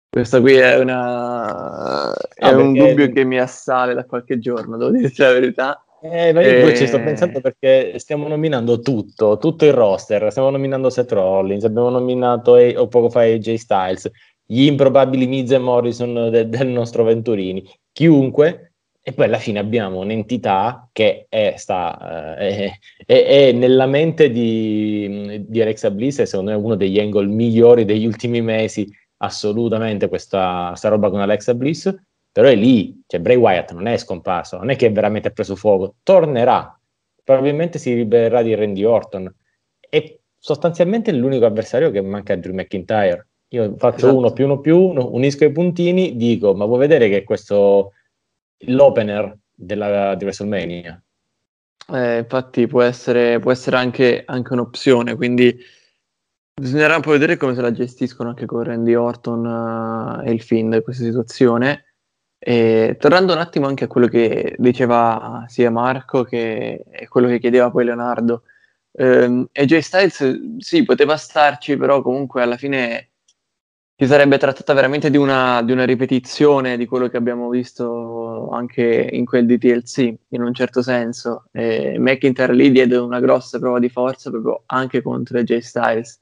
Questa qui è, una, è ah, un dubbio che mi assale da qualche giorno, devo dirti la verità. Eh, ma io e... ci sto pensando perché stiamo nominando tutto, tutto il roster, stiamo nominando Seth Rollins, abbiamo nominato o poco fa AJ Styles, gli improbabili Miz e Morrison de- del nostro Venturini, chiunque, e poi alla fine abbiamo un'entità che è, sta, eh, è, è nella mente di, di, Alexa Bliss e secondo me è uno degli angle migliori degli ultimi mesi, assolutamente questa, questa roba con Alexa Bliss, però è lì, cioè Bray Wyatt non è scomparso, non è che è veramente preso fuoco, tornerà, probabilmente si libererà di Randy Orton, e sostanzialmente è l'unico avversario che manca a Drew McIntyre. Io faccio esatto. uno più uno più uno, unisco i puntini, dico, ma vuoi vedere che questo l'opener della, di WrestleMania? Eh, infatti può essere, può essere anche, anche, un'opzione, quindi bisognerà un po' vedere come se la gestiscono anche con Randy Orton uh, e il Find questa situazione. E, tornando un attimo anche a quello che diceva sia Marco che quello che chiedeva poi Leonardo, ehm, AJ Styles sì, poteva starci, però comunque alla fine si sarebbe trattata veramente di una, di una, ripetizione di quello che abbiamo visto anche in quel DTLC, in un certo senso. E McIntyre lì diede una grossa prova di forza proprio anche contro AJ Styles.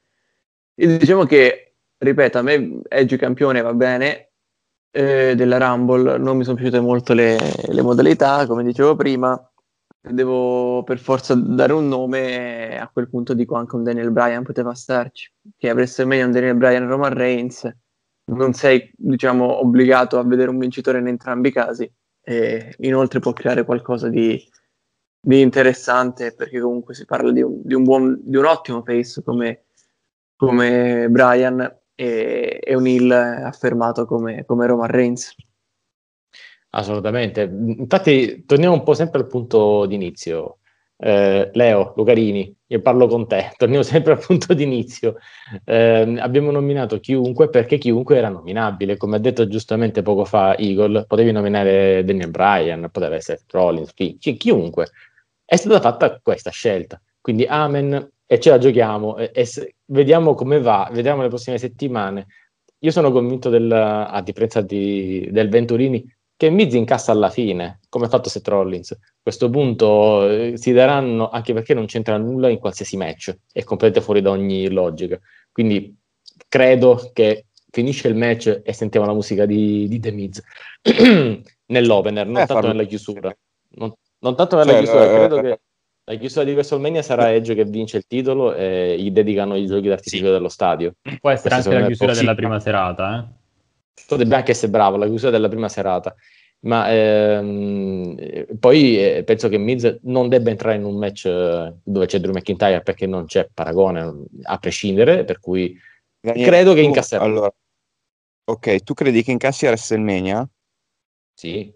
E diciamo che, ripeto, a me Edge campione va bene, eh, della Rumble non mi sono piaciute molto le, le modalità, come dicevo prima, devo per forza dare un nome, a quel punto dico anche un Daniel Bryan poteva starci, che avreste meglio un Daniel Bryan Roman Reigns, non sei diciamo obbligato a vedere un vincitore in entrambi i casi e inoltre può creare qualcosa di, di interessante perché comunque si parla di un, di un, buon, di un ottimo face come, come Bryan e, e un heel affermato come, come Roman Reigns. Assolutamente. Infatti, torniamo un po' sempre al punto d'inizio. Eh, Leo, Lucarini, io parlo con te, torniamo sempre al punto d'inizio. Eh, abbiamo nominato chiunque perché chiunque era nominabile, come ha detto giustamente poco fa Eagle, potevi nominare Daniel Bryan, poteva essere Rollins, chi, chi, chiunque. È stata fatta questa scelta, quindi amen e ce la giochiamo e, e vediamo come va, vediamo le prossime settimane. Io sono convinto del, a differenza di, del Venturini che Miz incassa alla fine, come ha fatto Seth Rollins. A questo punto eh, si daranno, anche perché non c'entra nulla in qualsiasi match, è completamente fuori da ogni logica. Quindi credo che finisce il match e sentiamo la musica di, di The Miz nell'opener, non eh, tanto nella chiusura. Non, non tanto nella cioè, chiusura, eh, credo che la chiusura di WrestleMania sarà Edge che vince il titolo e gli dedicano i giochi d'artificio sì. dello stadio. Può essere Questo anche la chiusura della prima serata, eh? Potrebbe anche essere bravo, la chiusura della prima serata. Ma ehm, poi eh, penso che Miz non debba entrare in un match eh, dove c'è Drew McIntyre perché non c'è paragone a prescindere, per cui Daniele, credo che incasserà. Allora, ok, tu credi che incassi a WrestleMania? Sì.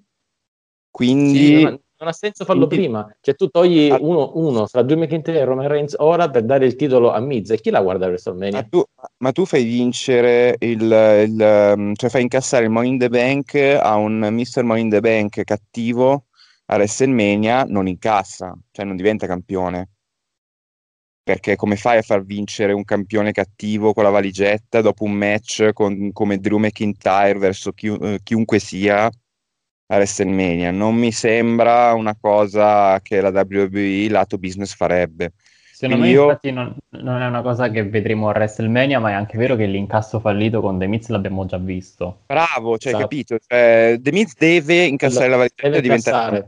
Quindi... Sì, non ha senso farlo Quindi... prima. Cioè, tu togli uno, uno fra Drew McIntyre e Roman Reigns ora per dare il titolo a Miz. E chi la guarda WrestleMania? Ma tu, ma tu fai vincere il, il, um, cioè fai incassare il Money in the Bank a un Mr. Money in the Bank cattivo a WrestleMania, non incassa, cioè non diventa campione. Perché come fai a far vincere un campione cattivo con la valigetta dopo un match con, come Drew McIntyre verso chi, uh, chiunque sia? A WrestleMania. Non mi sembra una cosa che la WWE lato business farebbe. Secondo me, io... infatti, non, non, è una cosa che vedremo a WrestleMania, ma è anche vero che l'incasso fallito con The Miz l'abbiamo già visto. Bravo, cioè, esatto. capito? Cioè, The Miz deve incassare allora, la valigetta e diventare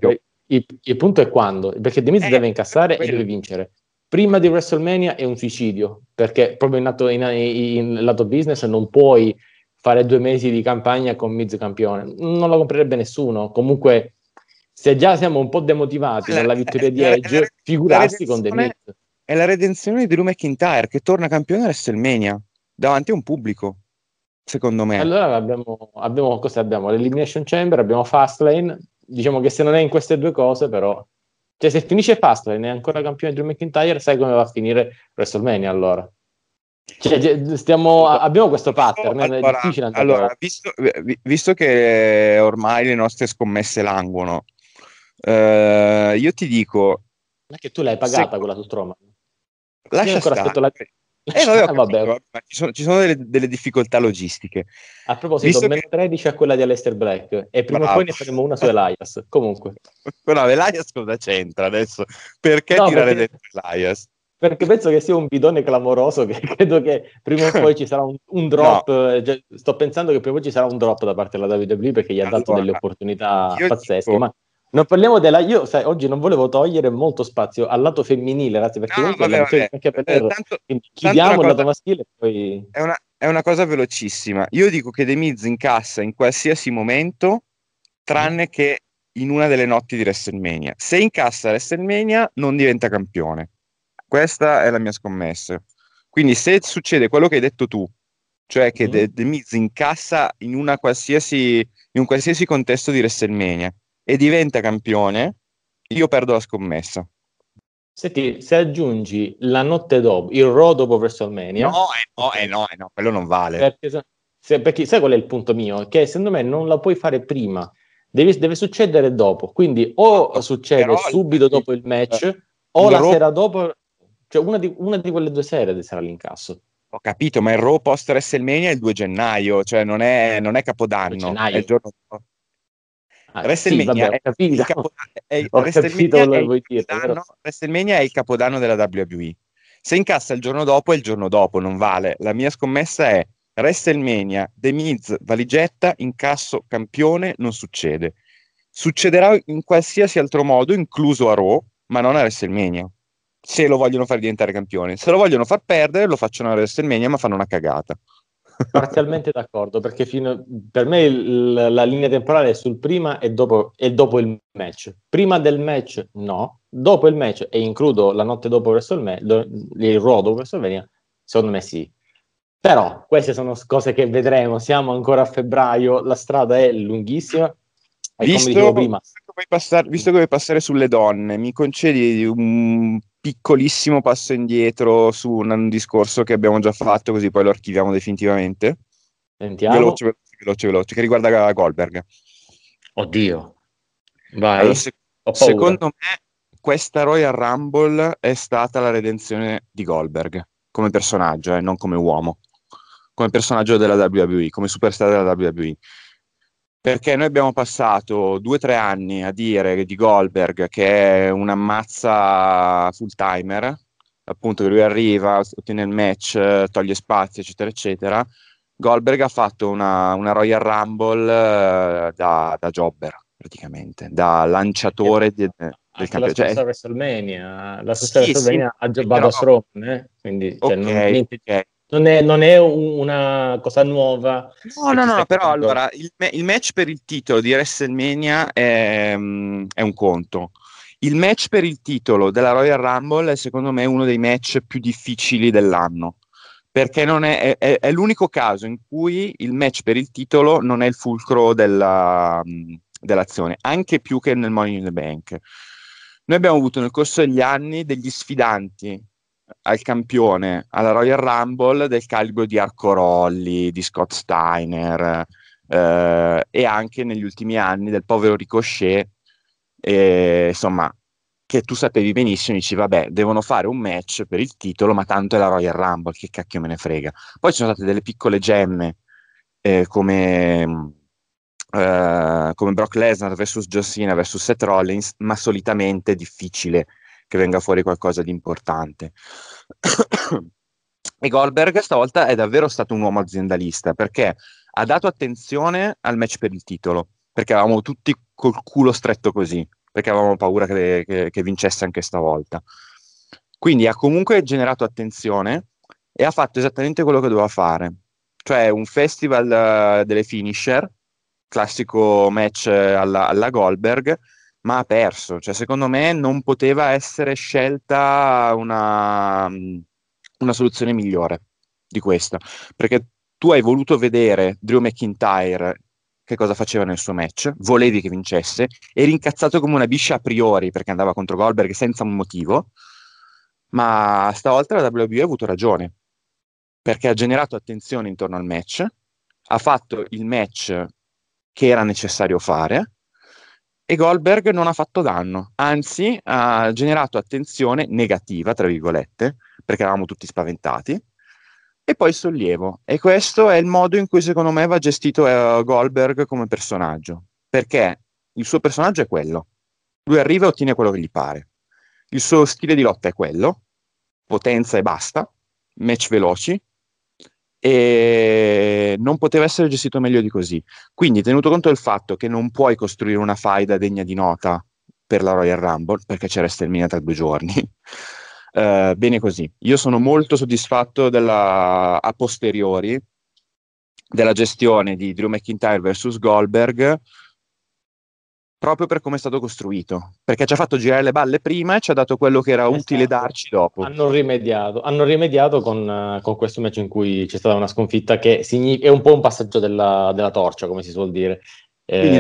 il, il, punto è quando, perché The Miz eh, deve incassare quello. e deve vincere. Prima di WrestleMania è un suicidio, perché proprio in lato, in, in lato business non puoi fare due mesi di campagna con Miz campione. Non lo comprerebbe nessuno. Comunque, se già siamo un po' demotivati la, dalla vittoria di Edge, figurarsi con The Miz. È la redenzione di Drew McIntyre che torna campione a WrestleMania davanti a un pubblico, secondo me. Allora abbiamo, abbiamo, cosa abbiamo? L'Elimination Chamber, abbiamo Fastlane. Diciamo che se non è in queste due cose, però... Cioè, se finisce Fastlane e è ancora campione Drew McIntyre, sai come va a finire WrestleMania allora. Cioè, stiamo, abbiamo questo pattern, allora, è difficile allora, visto, visto, che ormai le nostre scommesse languono, eh, io ti dico... Ma che tu l'hai pagata se... quella su Stroma? Lascia stare. La... Eh, vabbè, ah, vabbè. Ci sono, ci sono delle, delle, difficoltà logistiche. A proposito, Visto meno che... 13 a quella di Alester Black e prima o poi ne faremo una su Elias. Comunque, no, Elias cosa c'entra adesso? Perché no, tirare perché... dentro Elias? Perché penso che sia un bidone clamoroso che credo che prima o poi ci sarà un, un drop no. eh, sto pensando che prima o poi ci sarà un drop da parte della WWE perché gli ha allora, dato delle opportunità pazzesche dico... ma non parliamo della io sai, oggi non volevo togliere molto spazio al lato femminile ragazzi perché no, comunque vabbè, vabbè. anche per eh, tanto, chiudiamo il lato maschile e poi è una, è una cosa velocissima io dico che The Miz incassa in qualsiasi momento tranne che in una delle notti di WrestleMania se incassa WrestleMania non diventa campione questa è la mia scommessa. Quindi se succede quello che hai detto tu, cioè che mm-hmm. The, Miz incassa in, una qualsiasi, in un qualsiasi contesto di WrestleMania e diventa campione, io perdo la scommessa. Senti, se aggiungi la notte dopo, il Raw dopo WrestleMania... No, eh, no, eh, no, eh, no, quello non vale. Perché, se, perché sai qual è il punto mio? Che secondo me non la puoi fare prima, deve, deve succedere dopo. Quindi o succede Però, subito dopo il match, eh, o la sera dopo cioè una di, una di quelle due serie sarà l'incasso. Ho capito, ma il Raw post WrestleMania è il 2 gennaio, cioè non è, non è Capodanno, è il giorno dopo. Ah, WrestleMania, sì, vabbè, è, il capodanno, è, WrestleMania, è il dire, WrestleMania è il capodanno della WWE. Se incassa il giorno dopo è il giorno dopo, non vale. La mia scommessa è WrestleMania, The Miz, valigetta, incasso, campione, non succede. Succederà in qualsiasi altro modo, incluso a Raw, ma non a WrestleMania se lo vogliono far diventare campione. Se lo vogliono far perdere, lo facciano a WrestleMania, ma fanno una cagata. Parzialmente d'accordo, perché fino, per me il, la linea temporale è sul prima e dopo, e dopo, il match. Prima del match, no. Dopo il match, e includo la notte dopo WrestleMania, il Raw dopo WrestleMania, secondo me sì. Però queste sono cose che vedremo. Siamo ancora a febbraio, la strada è lunghissima. Visto, prima, visto che, passare, visto che vuoi passare sulle donne, mi concedi un piccolissimo passo indietro su un, un discorso che abbiamo già fatto, così poi lo archiviamo definitivamente. Sentiamo. Veloce, veloce, veloce, veloce, che riguarda Goldberg. Oddio. Vai. Allora, se- secondo me questa Royal Rumble è stata la redenzione di Goldberg come personaggio, eh, non come uomo, come personaggio della WWE, come superstar della WWE. Perché noi abbiamo passato due o tre anni a dire di Goldberg che è una mazza full timer, appunto che lui arriva, ottiene il match, toglie spazio, eccetera, eccetera. Goldberg ha fatto una, una Royal Rumble uh, da, da, jobber, praticamente, da lanciatore di, del campionato. La stessa cioè, WrestleMania, la stessa sì, WrestleMania sì, ha giocato a Strowman, eh? quindi cioè, okay, non, niente, okay. Non, è, non, è, una cosa nuova. No, no, no, però allora il, il, match per il titolo di WrestleMania è, um, è un conto. Il match per il titolo della Royal Rumble è secondo me uno dei match più difficili dell'anno perché è, è, è, l'unico caso in cui il match per il titolo non è il fulcro della, dell'azione, anche più che nel Money in the Bank. Noi abbiamo avuto nel corso degli anni degli sfidanti al campione alla Royal Rumble del calibro di Arco Rolli, di Scott Steiner eh, e anche negli ultimi anni del povero Ricochet. E, insomma, che tu sapevi benissimo, dici vabbè, devono fare un match per il titolo, ma tanto è la Royal Rumble, che cacchio me ne frega. Poi ci sono state delle piccole gemme eh, come, eh, come Brock Lesnar vs John Cena vs Seth Rollins, ma solitamente è difficile che venga fuori qualcosa di importante. e Goldberg stavolta è davvero stato un uomo aziendalista perché ha dato attenzione al match per il titolo, perché avevamo tutti col culo stretto così perché avevamo paura che, che, che vincesse anche stavolta. Quindi ha comunque generato attenzione e ha fatto esattamente quello che doveva fare, cioè un festival uh, delle finisher, classico match alla, alla, Goldberg, ma ha perso. Cioè, secondo me non poteva essere scelta una, una soluzione migliore di questa, perché tu hai voluto vedere Drew McIntyre che cosa faceva nel suo match, volevi che vincesse, eri incazzato come una biscia a priori perché andava contro Goldberg senza un motivo, ma stavolta la WWE ha avuto ragione, perché ha generato attenzione intorno al match, ha fatto il match che era necessario fare e Goldberg non ha fatto danno, anzi ha generato attenzione negativa, tra virgolette, perché eravamo tutti spaventati, e poi sollievo. E questo è il modo in cui secondo me va gestito uh, Goldberg come personaggio, perché il suo personaggio è quello. Lui arriva e ottiene quello che gli pare. Il suo stile di lotta è quello, potenza e basta, match veloci, e non poteva essere gestito meglio di così. Quindi, tenuto conto del fatto che non puoi costruire una faida degna di nota per la Royal Rumble, perché c'è WrestleMania tra due giorni, Uh, bene così. Io sono molto soddisfatto della, a posteriori della gestione di Drew McIntyre vs Goldberg proprio per come è stato costruito, perché ci ha fatto girare le balle prima e ci ha dato quello che era esatto. utile darci dopo. Hanno rimediato, hanno rimediato con, uh, con, questo match in cui c'è stata una sconfitta che è un po' un passaggio della, della torcia, come si suol dire. Eh,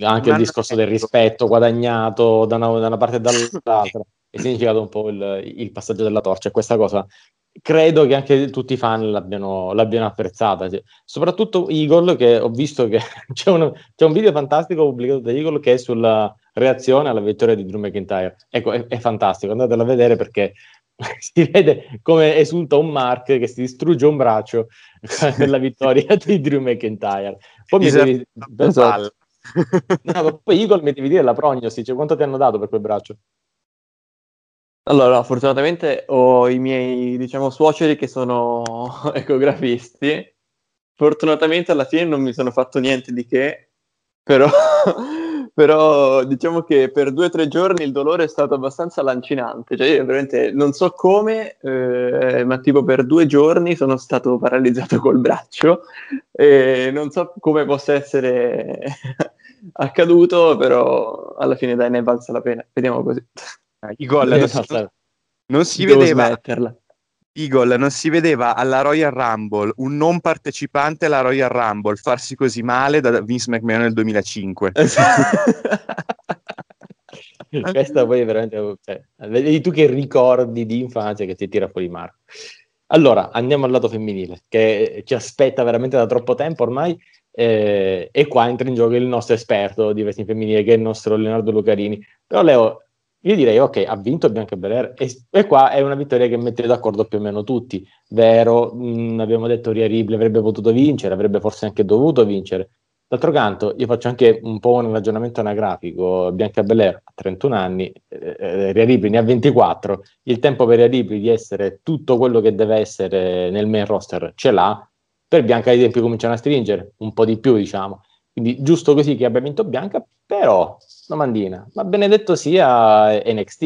anche il discorso del rispetto guadagnato da una, da una parte e dall'altra è significato un po' il, il, passaggio della torcia. Questa cosa credo che anche tutti i fan l'abbiano, l'abbiano apprezzata. Soprattutto Eagle, che ho visto che c'è, uno, c'è, un video fantastico pubblicato da Eagle che è sulla reazione alla vittoria di Drew McIntyre. Ecco, è, è fantastico, andatelo a vedere perché si vede come esulta un Mark che si distrugge un braccio per la vittoria di Drew McIntyre. Poi mi devi... Esatto. No, poi Eagle mi devi dire la prognosi, cioè quanto ti hanno dato per quel braccio? Allora, fortunatamente ho i miei, diciamo, suoceri che sono ecografisti. Fortunatamente alla fine non mi sono fatto niente di che, però, però diciamo che per due o tre giorni il dolore è stato abbastanza lancinante. Cioè, io veramente non so come, eh, ma tipo per due giorni sono stato paralizzato col braccio e non so come possa essere accaduto, però alla fine dai, ne è valsa la pena. Vediamo così. Igor, non, si, non si vedeva Eagle non si vedeva alla Royal Rumble un non partecipante alla Royal Rumble farsi così male da Vince McMahon nel 2005. Questa poi è veramente... Cioè, vedi tu che ricordi di infanzia che ti tira fuori Marco. Allora, andiamo al lato femminile, che ci aspetta veramente da troppo tempo ormai, eh, e qua entra in gioco il nostro esperto di wrestling femminile, che è il nostro Leonardo Lucarini. Però Leo, io direi, ok, ha vinto Bianca Belair, e, e qua è una vittoria che mette d'accordo più o meno tutti. Vero, mh, mm, abbiamo detto Ria Ripley avrebbe potuto vincere, avrebbe forse anche dovuto vincere, D'altro canto, io faccio anche un po' un ragionamento anagrafico. Bianca Belair ha 31 anni, eh, eh, Ria Ripley ne ha 24. Il tempo per Ria Ripley di essere tutto quello che deve essere nel main roster ce l'ha. Per Bianca i tempi cominciano a stringere, un po' di più, diciamo. Quindi giusto così che abbia vinto Bianca, però, domandina, ma benedetto sia NXT.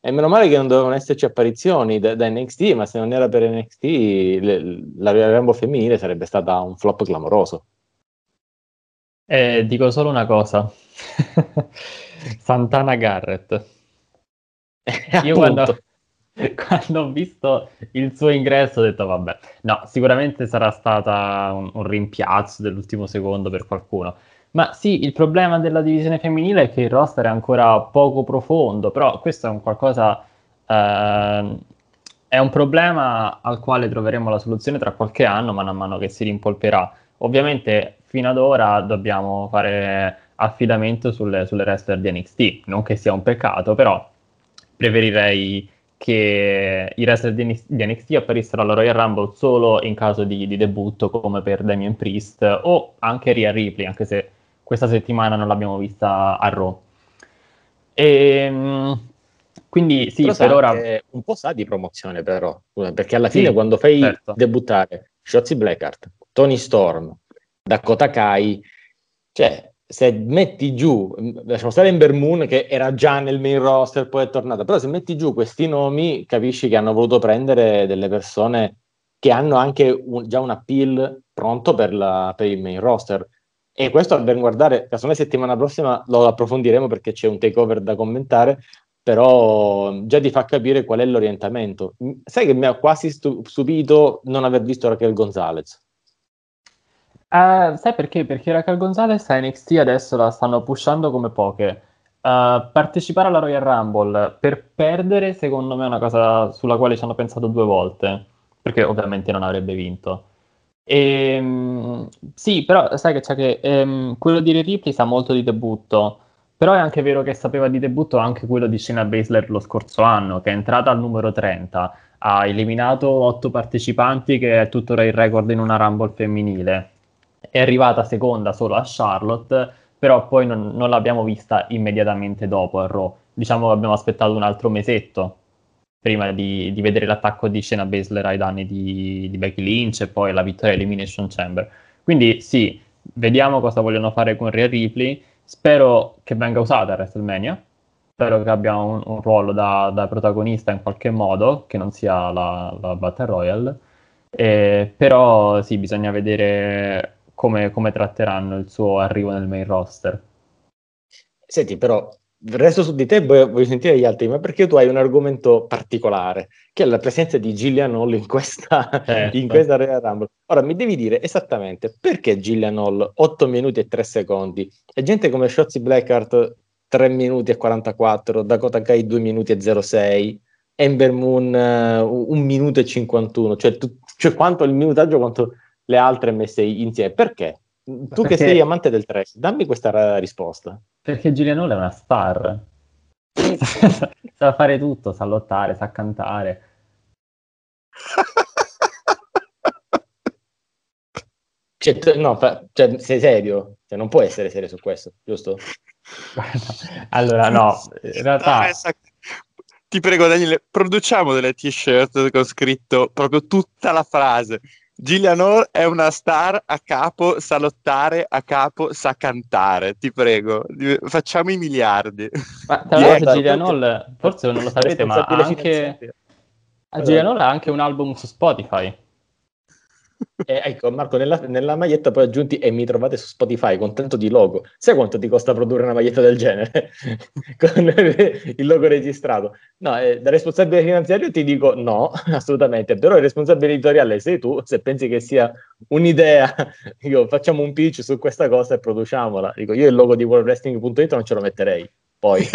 E meno male che non dovevano esserci apparizioni da, da NXT, ma se non era per NXT, le, la Rambo femminile sarebbe stata un flop clamoroso. Eh, dico solo una cosa. Santana Garrett. Io quando, quando, ho visto il suo ingresso ho detto vabbè, no, sicuramente sarà stata un, un, rimpiazzo dell'ultimo secondo per qualcuno. Ma sì, il problema della divisione femminile è che il roster è ancora poco profondo, però questo è un qualcosa... Eh, è un problema al quale troveremo la soluzione tra qualche anno, man mano che si rimpolperà. Ovviamente fino ad ora dobbiamo fare affidamento sulle, sulle wrestler di NXT, non che sia un peccato, però preferirei che i wrestler di NXT, apparissero alla Royal Rumble solo in caso di, di, debutto come per Damien Priest o anche Rhea Ripley, anche se questa settimana non l'abbiamo vista a Raw. E, ehm, quindi sì, però per ora... Un po' sa di promozione però, perché alla fine sì, quando fai certo. debuttare Shotzi Blackheart, Tony Storm, Dakota Kai, cioè se metti giù, lasciamo stare Ember Moon che era già nel main roster, poi è tornata, però se metti giù questi nomi capisci che hanno voluto prendere delle persone che hanno anche un, già un appeal pronto per, la, per, il main roster. E questo a ben guardare, la settimana prossima lo approfondiremo perché c'è un takeover da commentare, però già ti fa capire qual è l'orientamento. Sai che mi ha quasi stupito non aver visto Raquel Gonzalez. Uh, sai perché? Perché Raquel Gonzalez a NXT adesso la stanno pushando come poche. Uh, partecipare alla Royal Rumble per perdere, secondo me, è una cosa sulla quale ci hanno pensato due volte, perché ovviamente non avrebbe vinto. E, um, sì, però sai che c'è che um, quello di Ripley sa molto di debutto, però è anche vero che sapeva di debutto anche quello di Shayna Baszler lo scorso anno, che è entrata al numero 30, ha eliminato otto partecipanti, che è tuttora il record in una Rumble femminile è arrivata seconda solo a Charlotte, però poi non, non l'abbiamo vista immediatamente dopo a Raw. Diciamo che abbiamo aspettato un altro mesetto prima di, di vedere l'attacco di Shayna Baszler ai danni di, di Becky Lynch e poi la vittoria Elimination Chamber. Quindi sì, vediamo cosa vogliono fare con Rhea Ripley. Spero che venga usata a WrestleMania. Spero che abbia un, un ruolo da, da, protagonista in qualche modo, che non sia la, la Battle Royale. Eh, però sì, bisogna vedere come, come tratteranno il suo arrivo nel main roster. Senti, però resto su di te voglio, sentire gli altri, ma perché tu hai un argomento particolare, che è la presenza di Gillian Hall in questa, certo. in questa Royal Rumble. Ora mi devi dire esattamente perché Gillian Hall 8 minuti e 3 secondi e gente come Shotzi Blackheart 3 minuti e 44, Dakota Kai 2 minuti e 06, Ember Moon uh, 1 minuto e 51, cioè, tu, cioè quanto il minutaggio, quanto le altre messe insieme. Perché? Tu perché... che sei amante del trash, dammi questa risposta. Perché Giuliano è una star. sa fare tutto, sa lottare, sa cantare. Cioè, no, fa, cioè, sei serio? Cioè, non può essere serio su questo, giusto? allora, no, in realtà... Ti prego, Daniele, produciamo delle t-shirt con scritto proprio tutta la frase. Gillian Hall è una star a capo, sa lottare, a capo, sa cantare. Ti prego, facciamo i miliardi. Ma tra l'altro Gillian Hall, forse non lo sapete, ma anche... Gillian Hall ha anche un album su Spotify. Eh, ecco, Marco, nella, nella, maglietta poi aggiunti e mi trovate su Spotify con tanto di logo. Sai quanto ti costa produrre una maglietta del genere? con il logo registrato. No, eh, da responsabile finanziario ti dico no, assolutamente, però il responsabile editoriale sei tu, se pensi che sia un'idea, dico, facciamo un pitch su questa cosa e produciamola. Dico, io il logo di worldwrestling.it non ce lo metterei. poi.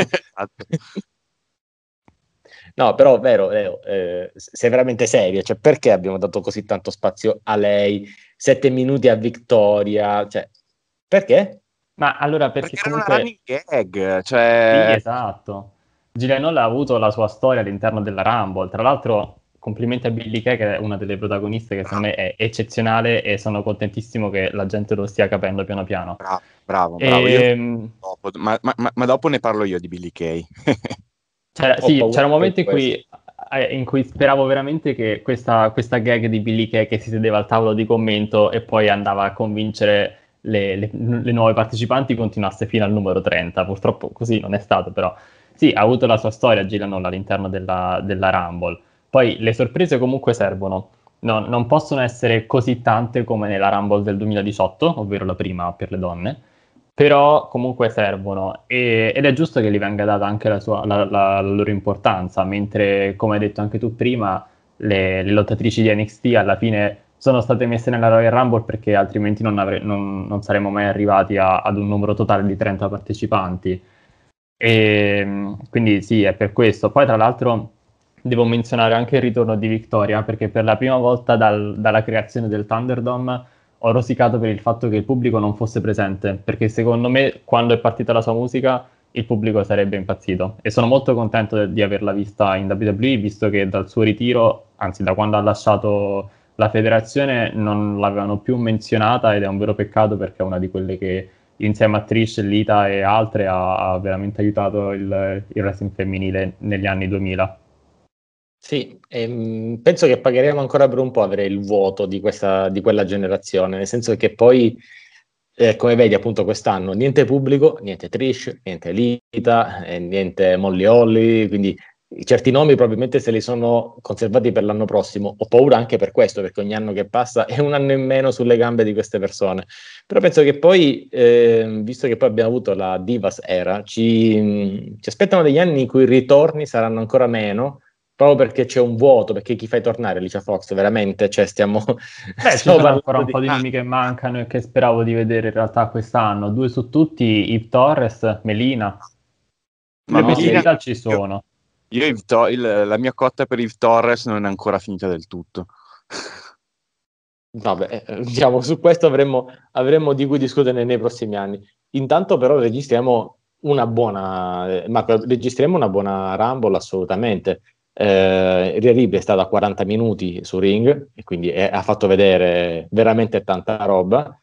No, però vero, vero eh, sei veramente serio, cioè perché abbiamo dato così tanto spazio a lei, sette minuti a Victoria, cioè perché? Ma allora perché, perché comunque... era una running gag, cioè... Sì, esatto. Hall ha avuto la sua storia all'interno della Rumble, tra l'altro complimenti a Billy Kay che è una delle protagoniste che secondo me è eccezionale e sono contentissimo che la gente lo stia capendo piano piano. Bravo, bravo, bravo. E... Ehm, dopo, ma, ma, ma, dopo ne parlo io di Billy Kay. c'era, sì, c'era un momento in cui, eh, in cui, speravo veramente che questa, questa gag di Billy Kay che si sedeva al tavolo di commento e poi andava a convincere le, le, le nuove partecipanti continuasse fino al numero 30. Purtroppo così non è stato, però sì, ha avuto la sua storia Gillian all'interno della, della Rumble. Poi le sorprese comunque servono. No, non possono essere così tante come nella Rumble del 2018, ovvero la prima per le donne, però comunque servono e, ed è giusto che gli venga data anche la, sua, la, la, la, loro importanza, mentre come hai detto anche tu prima, le, le lottatrici di NXT alla fine sono state messe nella Royal Rumble perché altrimenti non, avre- non, non saremmo mai arrivati a, ad un numero totale di 30 partecipanti. E, quindi sì, è per questo. Poi tra l'altro devo menzionare anche il ritorno di Victoria perché per la prima volta dal, dalla creazione del Thunderdome ho rosicato per il fatto che il pubblico non fosse presente perché secondo me quando è partita la sua musica il pubblico sarebbe impazzito e sono molto contento di averla vista in WWE visto che dal suo ritiro, anzi da quando ha lasciato la federazione non l'avevano più menzionata ed è un vero peccato perché è una di quelle che insieme a Trish, Lita e altre ha, ha veramente aiutato il, il, wrestling femminile negli anni 2000. Sì, ehm, penso che pagheremo ancora per un po' avere il vuoto di, questa, di quella generazione, nel senso che poi, eh, come vedi appunto quest'anno, niente pubblico, niente Trish, niente Lita, eh, niente Molly Holly, quindi certi nomi probabilmente se li sono conservati per l'anno prossimo. Ho paura anche per questo, perché ogni anno che passa è un anno in meno sulle gambe di queste persone. Però penso che poi, eh, visto che poi abbiamo avuto la Divas era, ci, ci, aspettano degli anni in cui i ritorni saranno ancora meno. Proprio perché c'è un vuoto, perché chi fai tornare Alicia Fox? Veramente, cioè stiamo... Beh, ci sono ancora un po' di nomi che mancano e che speravo di vedere in realtà quest'anno. Due su tutti, Yves Torres, Melina. Ma Le no, possibilità ci sono. Io il, il, la mia cotta per Yves Torres non è ancora finita del tutto. Vabbè, eh, diciamo, su questo avremmo, avremmo, di cui discutere nei prossimi anni. Intanto però registriamo una buona, eh, Marco, registriamo una buona Rumble assolutamente. Eh, Ria è stata a 40 minuti su Ring e quindi è, ha fatto vedere veramente tanta roba.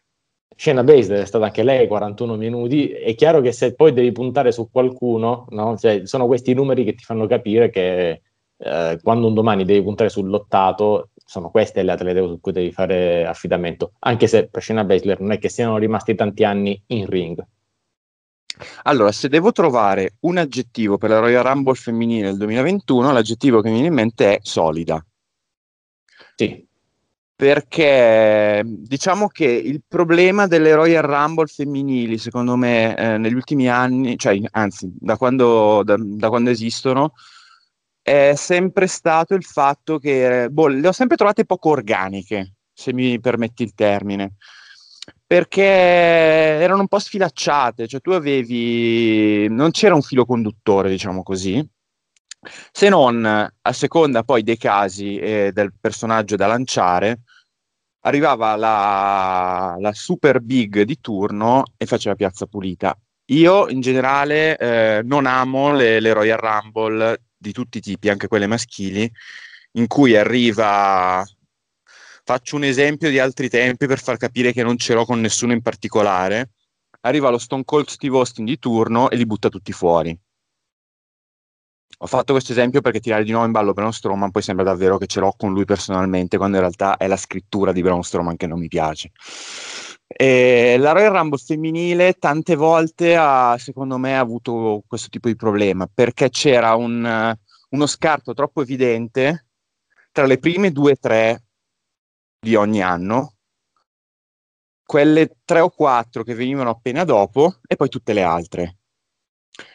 Scena Baszler è stata anche lei 41 minuti, è chiaro che se poi devi puntare su qualcuno, no? cioè, sono questi numeri che ti fanno capire che eh, quando un domani devi puntare sull'ottato, sono queste le atlete su cui devi fare affidamento, anche se per Scena Baszler non è che siano rimasti tanti anni in ring. Allora, se devo trovare un aggettivo per la Royal Rumble femminile del 2021, l'aggettivo che mi viene in mente è solida. Sì, perché diciamo che il problema delle Royal Rumble femminili, secondo me, eh, negli ultimi anni, cioè anzi, da quando, da, da quando, esistono, è sempre stato il fatto che boh, le ho sempre trovate poco organiche, se mi permetti il termine. Perché erano un po' sfilacciate, cioè tu avevi. non c'era un filo conduttore, diciamo così, se non a seconda poi dei casi e del personaggio da lanciare, arrivava la, la, super big di turno e faceva piazza pulita. Io in generale eh, non amo le, le, Royal Rumble di tutti i tipi, anche quelle maschili, in cui arriva. Faccio un esempio di altri tempi per far capire che non ce l'ho con nessuno in particolare. Arriva lo Stone Cold Steve Austin di turno e li butta tutti fuori ho fatto questo esempio perché tirare di nuovo in ballo Braun Strowman poi sembra davvero che ce l'ho con lui personalmente, quando in realtà è la scrittura di Braun Strowman che non mi piace. E la Royal Rumble femminile tante volte ha, secondo me, avuto questo tipo di problema perché c'era un, uno scarto troppo evidente tra le prime due o tre di ogni anno, quelle tre o quattro che venivano appena dopo e poi tutte le altre.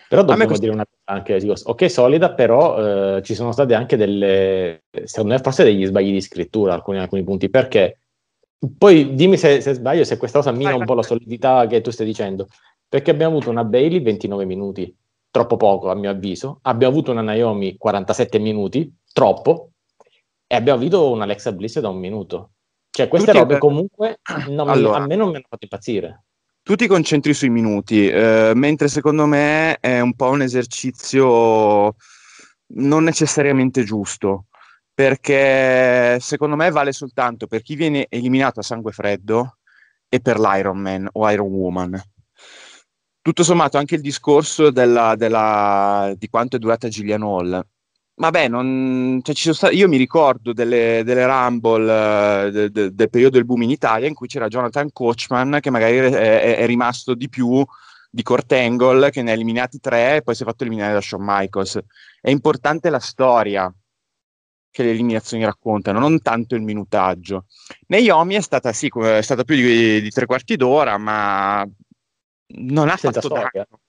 Però dobbiamo questo... dire una cosa anche, dico, ok, solida, però eh, ci sono state anche delle, secondo me, forse degli sbagli di scrittura alcuni, alcuni punti, perché poi dimmi se, se, sbaglio, se questa cosa mina un po' la solidità che tu stai dicendo, perché abbiamo avuto una Bailey 29 minuti, troppo poco a mio avviso. Abbiamo avuto una Naomi 47 minuti, troppo, e abbiamo avuto una Alexa Bliss da un minuto. Cioè, queste Tutti robe comunque mi- Allora. a me non mi hanno fatto impazzire. Tu ti concentri sui minuti, eh, mentre secondo me è un po' un esercizio non necessariamente giusto, perché secondo me vale soltanto per chi viene eliminato a sangue freddo e per l'Iron Man o Iron Woman. Tutto sommato anche il discorso della- della- di quanto è durata Gillian Hall. Vabbè, non, cioè, ci sono sta- io mi ricordo delle, delle Rumble eh, de- de- del periodo del boom in Italia in cui c'era Jonathan Coachman che magari è, è- è rimasto di più di Kurt Angle che ne ha eliminati tre e poi si è fatto eliminare da Shawn Michaels. È importante la storia che le eliminazioni raccontano, non tanto il minutaggio. Naomi è stata, sì, è stata più di, di tre quarti d'ora, ma non ha Senza fatto storia. danno.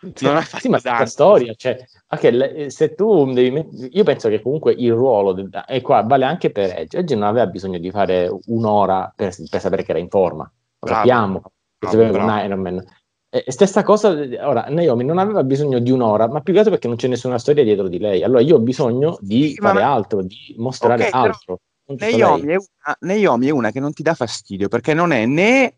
Non ha Sì, fatto ma senza danno. storia, cioè, anche le- se tu devi met- io penso che comunque il ruolo, del- e qua vale anche per Edge, Edge non aveva bisogno di fare un'ora per, per sapere che era in forma, lo Bravo, sappiamo, sapeva bravo. con Iron Man. E stessa cosa, ora, Naomi non aveva bisogno di un'ora, ma più che altro perché non c'è nessuna storia dietro di lei. Allora io ho bisogno di Sì, ma- fare altro, di mostrare Ok, però altro. tutto Naomi è, una, Naomi è una che non ti dà fastidio perché non è né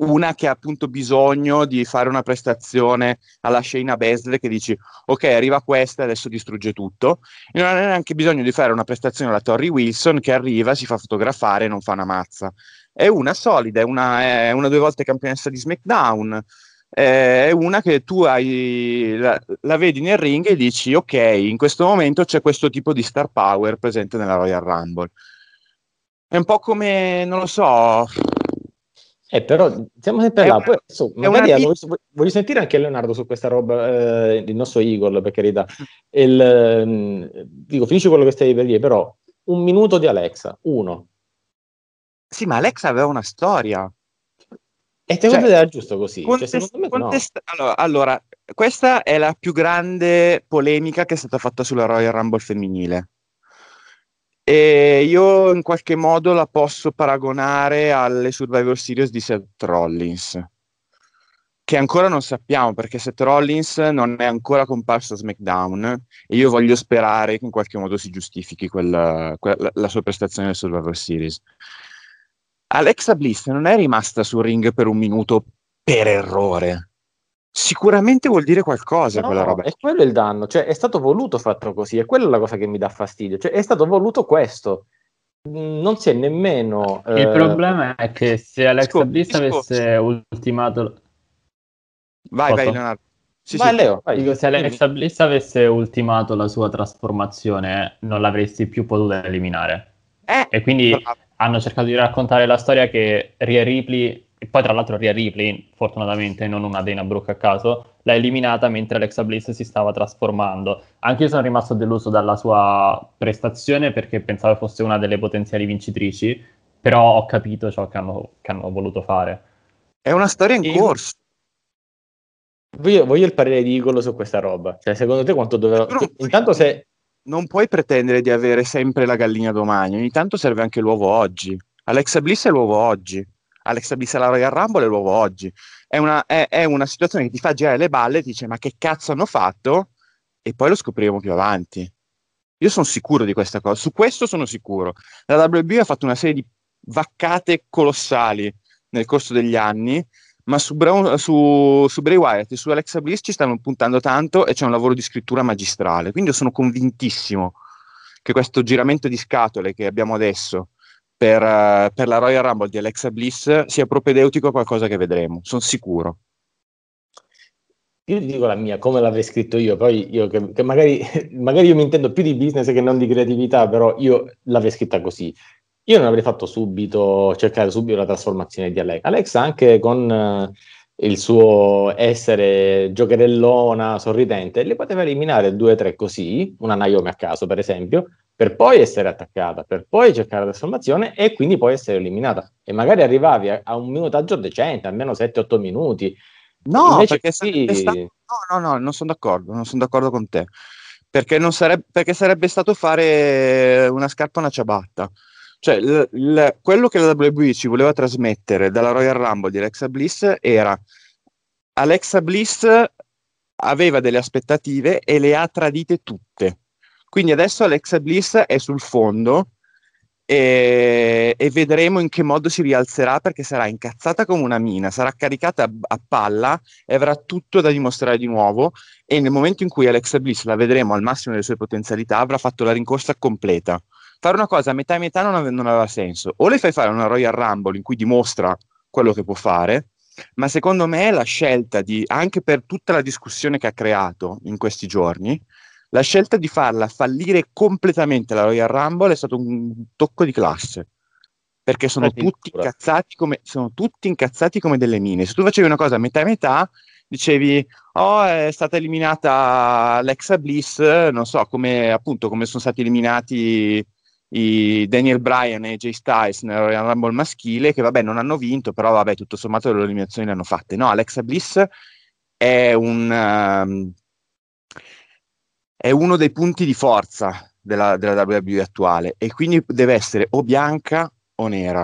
una che ha appunto bisogno di fare una prestazione alla Shayna Baszler che dici ok arriva questa e adesso distrugge tutto. E non ha neanche bisogno di fare una prestazione alla Tori Wilson che arriva, si fa fotografare e non fa una mazza. È una solida, è una, è una due volte campionessa di SmackDown. È una che tu hai, la, la vedi nel ring e dici ok in questo momento c'è questo tipo di star power presente nella Royal Rumble. È un po' come, non lo so, Eh, però siamo sempre È là. una- Poi, è magari una voglio, voglio sentire anche Leonardo su questa roba, eh, il nostro Igor, per carità. Il, ehm, dico, finisci quello che stavi per dire, però un minuto di Alexa, uno. sì, ma Alexa aveva una storia. E Cioè, te era giusto così? Cioè, Contest- secondo me no. contest- allora, allora, questa è la più grande polemica che è stata fatta sulla Royal Rumble femminile. E io in qualche modo la posso paragonare alle Survivor Series di Seth Rollins, che ancora non sappiamo perché Seth Rollins non è ancora comparso a SmackDown e io voglio sperare che in qualche modo si giustifichi quella- quella- la sua prestazione nel Survivor Series. Alexa Bliss non è rimasta sul ring per un minuto per errore. Sicuramente vuol dire qualcosa No, quella roba. è quello il danno, cioè è stato voluto fatto così, è quella la cosa che mi dà fastidio, cioè è stato voluto questo. Non si è nemmeno... Il eh, problema è che se Alexa Bliss avesse ultimato Vai, Posso? vai, Leonardo. Sì, vai sì. Leo, vai. Dico, se Alexa Bliss avesse ultimato la sua trasformazione, non l'avresti più potuta eliminare. Eh, E quindi bravo. hanno cercato di raccontare la storia che Rhea Ripley, e poi tra l'altro Rhea Ripley, fortunatamente non una Dana Brooke a caso, l'ha eliminata mentre Alexa Bliss si stava trasformando. Anche io sono rimasto deluso dalla sua prestazione perché pensavo fosse una delle potenziali vincitrici, però ho capito ciò che hanno, che hanno voluto fare. È una storia in Sì. corso. Voglio, voglio il parere di Igolo su questa roba. Cioè, secondo te quanto non puoi- Intanto se... Non puoi pretendere di avere sempre la gallina domani, ogni tanto serve anche l'uovo oggi. Alexa Bliss è l'uovo oggi. Alexa Bliss alla Royal Rumble è l'uovo oggi. È una, è- è una situazione che ti fa girare le balle ti dice ma che cazzo hanno fatto? E poi lo scopriremo più avanti. Io sono sicuro di questa cosa, su questo sono sicuro. La WB ha fatto una serie di vaccate colossali nel corso degli anni, ma su, Brown- su, su Bray Wyatt e su Alexa Bliss ci stanno puntando tanto e c'è un lavoro di scrittura magistrale. Quindi io sono convintissimo che questo giramento di scatole che abbiamo adesso per, eh, per la Royal Rumble di Alexa Bliss sia propedeutico a qualcosa che vedremo, sono sicuro. Io ti dico la mia, come l'avrei scritto io, poi io che, che magari, magari io mi intendo più di business che non di creatività, però io l'avrei scritta così. Io non avrei fatto subito, cercare subito la trasformazione di Alexa. Alexa anche con eh, il suo essere giocherellona, sorridente, le poteva eliminare due o tre così, una Naomi a caso per esempio, per poi essere attaccata, per poi cercare la trasformazione e quindi poi essere eliminata. E magari arrivavi a, a un minutaggio decente, almeno 7-8 minuti. No, Invece perché sarebbe stato... no, no, no, non sono d'accordo, non sono d'accordo con te. Perché, non sarebbe, perché sarebbe stato fare una scarpa a una ciabatta. Cioè, l- l- quello che la WWE ci voleva trasmettere dalla Royal Rumble di Alexa Bliss era Alexa Bliss aveva delle aspettative e le ha tradite tutte. Quindi adesso Alexa Bliss è sul fondo e, e, vedremo in che modo si rialzerà perché sarà incazzata come una mina, sarà caricata a, a, palla e avrà tutto da dimostrare di nuovo e nel momento in cui Alexa Bliss la vedremo al massimo delle sue potenzialità avrà fatto la rincorsa completa. Fare una cosa a metà e metà non, ave- non aveva senso. O le fai fare una Royal Rumble in cui dimostra quello che può fare, ma secondo me la scelta di, anche per tutta la discussione che ha creato in questi giorni, la scelta di farla fallire completamente la Royal Rumble è stato un tocco di classe. Perché sono tutti, incazzati come, sono tutti incazzati come delle mine. Se tu facevi una cosa a metà e metà, dicevi, oh, è stata eliminata Alexa Bliss, non so, come appunto come sono stati eliminati i Daniel Bryan e Jay Styles nel Royal Rumble maschile, che vabbè non hanno vinto, però vabbè tutto sommato le loro eliminazioni le hanno fatte. No, Alexa Bliss è un... Um, è uno dei punti di forza della, della WWE attuale e quindi deve essere o bianca o nera.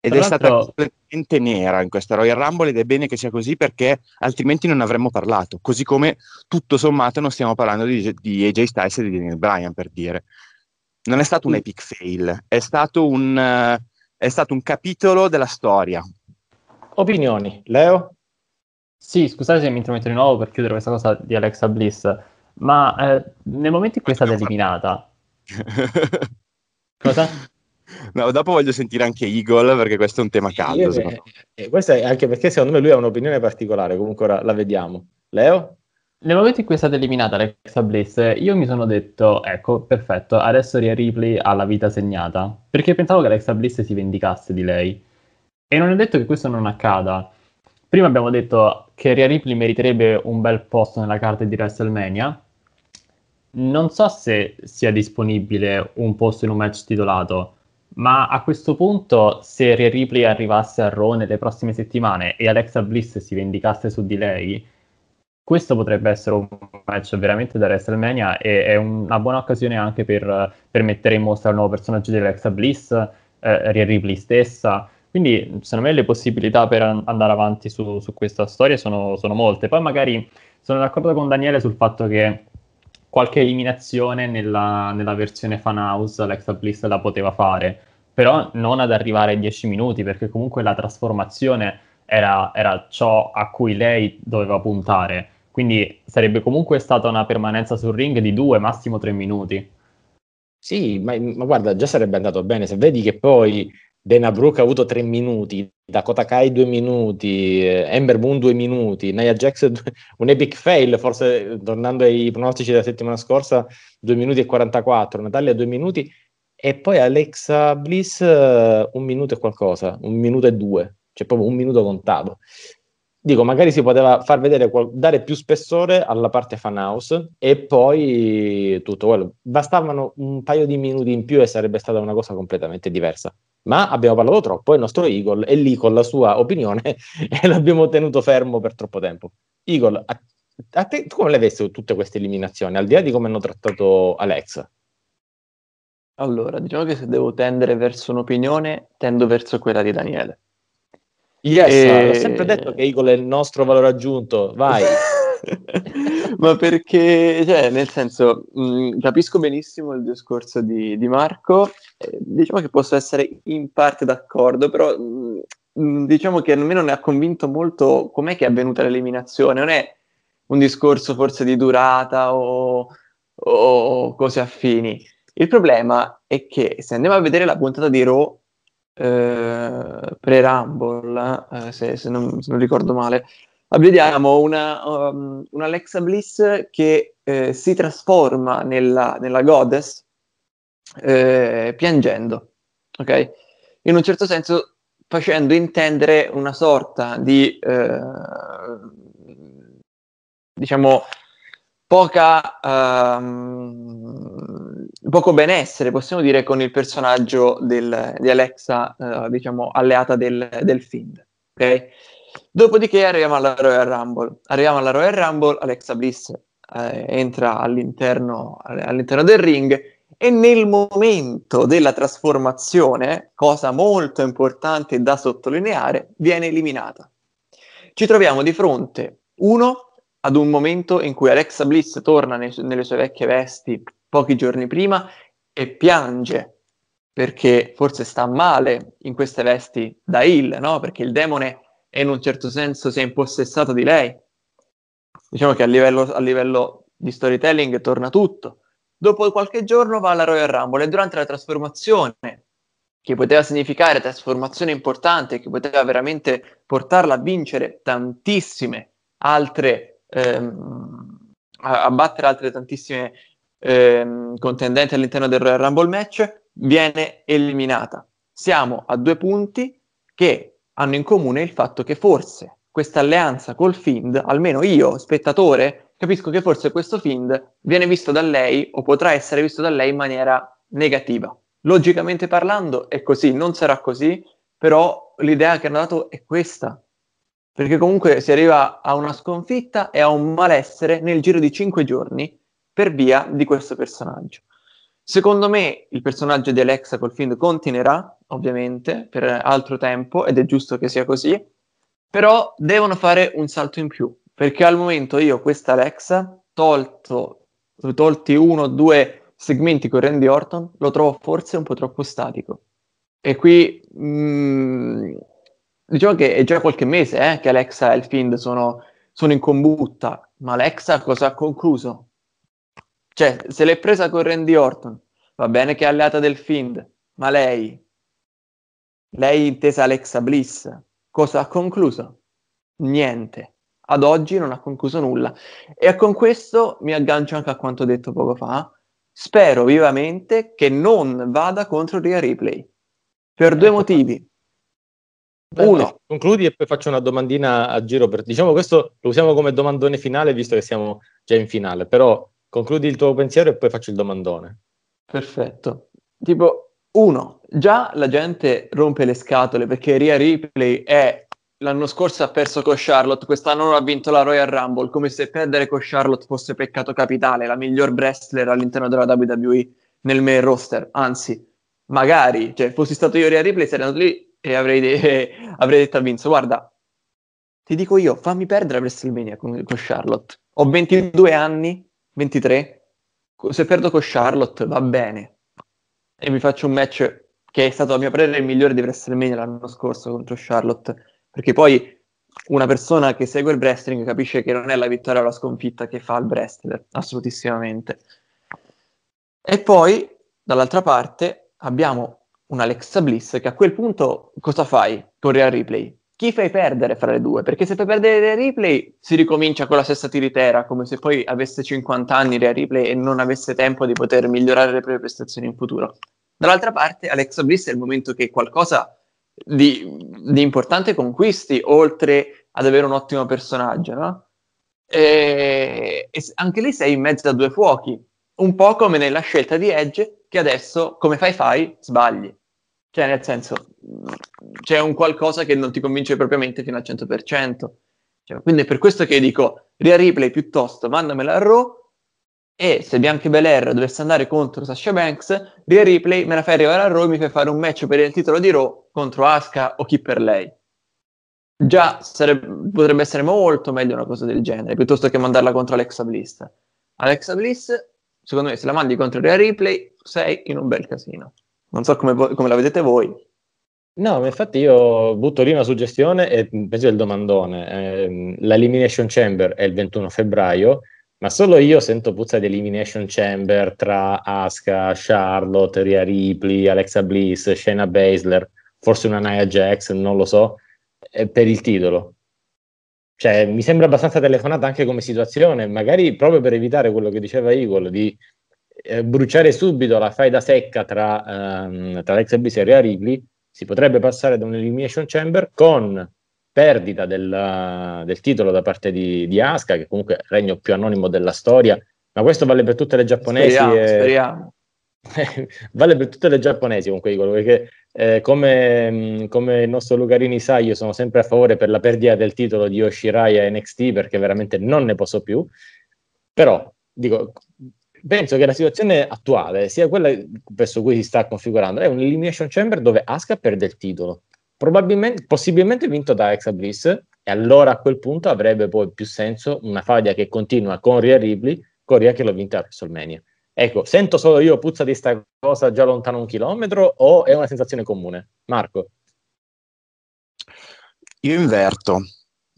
Ed Tra è stata completamente nera in questa Royal Rumble ed è bene che sia così perché altrimenti non avremmo parlato. Così come tutto sommato non stiamo parlando di, di AJ Styles e di Daniel Bryan per dire. Non è stato un epic fail, è stato un, uh, è stato un capitolo della storia. Opinioni, Leo? Sì, scusate se mi intrometto di nuovo per chiudere questa cosa di Alexa Bliss. Ma eh, nel momento in cui è stata eliminata... Cosa? No, dopo voglio sentire anche Eagle perché questo è un tema caldo. Eh, eh, questo è anche perché secondo me lui ha un'opinione particolare, comunque ora la vediamo. Leo? Nel momento in cui è stata eliminata Alexa Bliss, io mi sono detto, ecco, perfetto, adesso Ria Ripley ha la vita segnata, perché pensavo che Alexa Bliss si vendicasse di lei. E non è detto che questo non accada. Prima abbiamo detto che Ria Ripley meriterebbe un bel posto nella carta di WrestleMania, non so se sia disponibile un posto in un match titolato, ma a questo punto, se Rhea Ripley arrivasse a Raw nelle prossime settimane e Alexa Bliss si vendicasse su di lei, questo potrebbe essere un match veramente da WrestleMania e è una buona occasione anche per, per mettere in mostra il nuovo personaggio di Alexa Bliss, eh, Rhea Ripley stessa. Quindi, secondo me, le possibilità per andare avanti su, su questa storia sono, sono molte. Poi, magari sono d'accordo con Daniele sul fatto che qualche eliminazione nella, nella versione fan house Alexa Bliss la poteva fare, però non ad arrivare ai 10 minuti, perché comunque la trasformazione era, era ciò a cui lei doveva puntare. Quindi sarebbe comunque stata una permanenza sul ring di due, massimo tre minuti. Sì, ma, ma, guarda, già sarebbe andato bene. Se vedi che poi Dana Brooke ha avuto tre minuti, Dakota Kai due minuti, eh, Ember Moon due minuti, Nia Jax un epic fail, forse tornando ai pronostici della settimana scorsa, due minuti e 44, Natalia due minuti e poi Alexa Bliss uh, un minuto e qualcosa, un minuto e due, cioè proprio un minuto contato dico, magari si poteva far vedere, dare più spessore alla parte fan house e poi tutto quello. Bastavano un paio di minuti in più e sarebbe stata una cosa completamente diversa. Ma abbiamo parlato troppo il nostro Eagle è lì con la sua opinione e l'abbiamo tenuto fermo per troppo tempo. Eagle, a, a te, come le vedi tutte queste eliminazioni, al di là di come hanno trattato Alex? Allora, diciamo che se devo tendere verso un'opinione, tendo verso quella di Daniele. Yes, e... ho sempre detto che Eagle è il nostro valore aggiunto, vai. Ma perché, cioè, nel senso, mh, mm, capisco benissimo il discorso di, di Marco, eh, diciamo che posso essere in parte d'accordo, però mh, mm, mm, diciamo che a me non ha convinto molto com'è che è avvenuta l'eliminazione, non è un discorso forse di durata o, o cose affini. Il problema è che se andiamo a vedere la puntata di Raw, eh, pre-Rumble, eh, se, se, non, se, non, ricordo male, vediamo una, um, una Alexa Bliss che eh, si trasforma nella, nella goddess eh, piangendo, ok? In un certo senso facendo intendere una sorta di, eh, diciamo, poca, um, poco benessere, possiamo dire, con il personaggio del, di Alexa, uh, diciamo, alleata del, del Find. Okay? Dopodiché arriviamo alla Royal Rumble. Arriviamo alla Royal Rumble, Alexa Bliss eh, entra all'interno, all'interno del ring e nel momento della trasformazione, cosa molto importante da sottolineare, viene eliminata. Ci troviamo di fronte, uno, ad un momento in cui Alexa Bliss torna nei, nelle sue vecchie vesti pochi giorni prima e piange perché forse sta male in queste vesti da Hill, no? Perché il demone è in un certo senso si è impossessato di lei. Diciamo che a livello, a livello di storytelling torna tutto. Dopo qualche giorno va alla Royal Rumble e durante la trasformazione, che poteva significare trasformazione importante, che poteva veramente portarla a vincere tantissime altre, ehm, a, a battere altre tantissime ehm, contendenti all'interno del Royal Rumble match, viene eliminata. Siamo a due punti che hanno in comune il fatto che forse questa alleanza col Find, almeno io, spettatore, capisco che forse questo Find viene visto da lei o potrà essere visto da lei in maniera negativa. Logicamente parlando è così, non sarà così, però l'idea che hanno dato è questa. Perché comunque si arriva a una sconfitta e a un malessere nel giro di cinque giorni per via di questo personaggio. Secondo me il personaggio di Alexa col Find continuerà, ovviamente, per altro tempo ed è giusto che sia così, però devono fare un salto in più, perché al momento io questa Alexa, tolto, tolti uno o due segmenti con Randy Orton, lo trovo forse un po' troppo statico. E qui mh, mm, diciamo che è già qualche mese eh, che Alexa e il Find sono, sono in combutta, ma Alexa cosa ha concluso? Cioè, se l'è presa con Randy Orton, va bene che è alleata del Find, ma lei, lei intesa Alexa Bliss, cosa ha concluso? Niente. Ad oggi non ha concluso nulla. E con questo mi aggancio anche a quanto detto poco fa. Spero vivamente che non vada contro Ria Ripley. Per due ecco. motivi. Uno. Concludi e poi faccio una domandina a giro. Per, diciamo questo lo usiamo come domandone finale visto che siamo già in finale, però concludi il tuo pensiero e poi faccio il domandone. Perfetto. Tipo, uno, già la gente rompe le scatole perché Ria Ripley è l'anno scorso ha perso con Charlotte, quest'anno non ha vinto la Royal Rumble, come se perdere con Charlotte fosse peccato capitale, la miglior wrestler all'interno della WWE nel main roster, anzi, magari, cioè, fossi stato io Ria Ripley, sarei andato lì e avrei, de- avrei detto a Vince, guarda, ti dico io, fammi perdere WrestleMania con, con Charlotte, ho 22 anni, 23, se perdo con Charlotte va bene, e mi faccio un match che è stato a mio parere il migliore di WrestleMania l'anno scorso contro Charlotte. Perché poi una persona che segue il wrestling capisce che non è la vittoria o la sconfitta che fa il wrestler, assolutissimamente. E poi, dall'altra parte, abbiamo un Alexa Bliss che a quel punto cosa fai con Real Replay? Chi fai perdere fra le due? Perché se fai perdere Real Replay si ricomincia con la stessa tiritera, come se poi avesse 50 anni Real Replay e non avesse tempo di poter migliorare le proprie prestazioni in futuro. Dall'altra parte, Alexa Bliss è il momento che qualcosa di, di importanti conquisti, oltre ad avere un ottimo personaggio, no? E, e, anche lì sei in mezzo a due fuochi, un po' come nella scelta di Edge, che adesso, come fai fai, sbagli. Cioè, nel senso, c'è un qualcosa che non ti convince propriamente fino al 100%. Cioè, quindi è per questo che dico, Ria Ripley piuttosto, mandamela a Raw, e se Bianca Belair dovesse andare contro Sasha Banks, Rhea Ripley me la fai arrivare a Raw e mi fai fare un match per il titolo di Raw contro Asuka o chi per lei. Già sarebbe, potrebbe essere molto meglio una cosa del genere, piuttosto che mandarla contro Alexa Bliss. Alexa Bliss, secondo me, se la mandi contro Rhea Ripley, sei in un bel casino. Non so come, come la vedete voi. No, infatti io butto lì una suggestione e penso il domandone. Eh, L'Elimination Chamber è il 21 febbraio ma solo io sento puzza di Elimination Chamber tra Asuka, Charlotte, Rhea Ripley, Alexa Bliss, Shayna Baszler, forse una Nia Jax, non lo so, per il titolo. Cioè, mi sembra abbastanza telefonata anche come situazione, magari proprio per evitare quello che diceva Eagle, di eh, bruciare subito la faida secca tra, ehm, tra Alexa Bliss e Rhea Ripley, si potrebbe passare da un Elimination Chamber con perdita del, del titolo da parte di, di Asuka, che comunque è il regno più anonimo della storia, ma questo vale per tutte le giapponesi. Speriamo, e... speriamo. vale per tutte le giapponesi comunque dico, perché eh, come, come, il nostro Lucarini sa io sono sempre a favore per la perdita del titolo di Yoshirai a NXT perché veramente non ne posso più però dico penso che la situazione attuale sia quella verso cui si sta configurando è un Elimination Chamber dove Asuka perde il titolo probabilmente, possibilmente vinto da Alexa Bliss E allora a quel punto avrebbe poi più senso una faida che continua con Rhea Ripley, con Rhea che l'ho vinta a WrestleMania. Ecco, sento solo io puzza di sta cosa già lontano un chilometro o è una sensazione comune? Marco? Io inverto.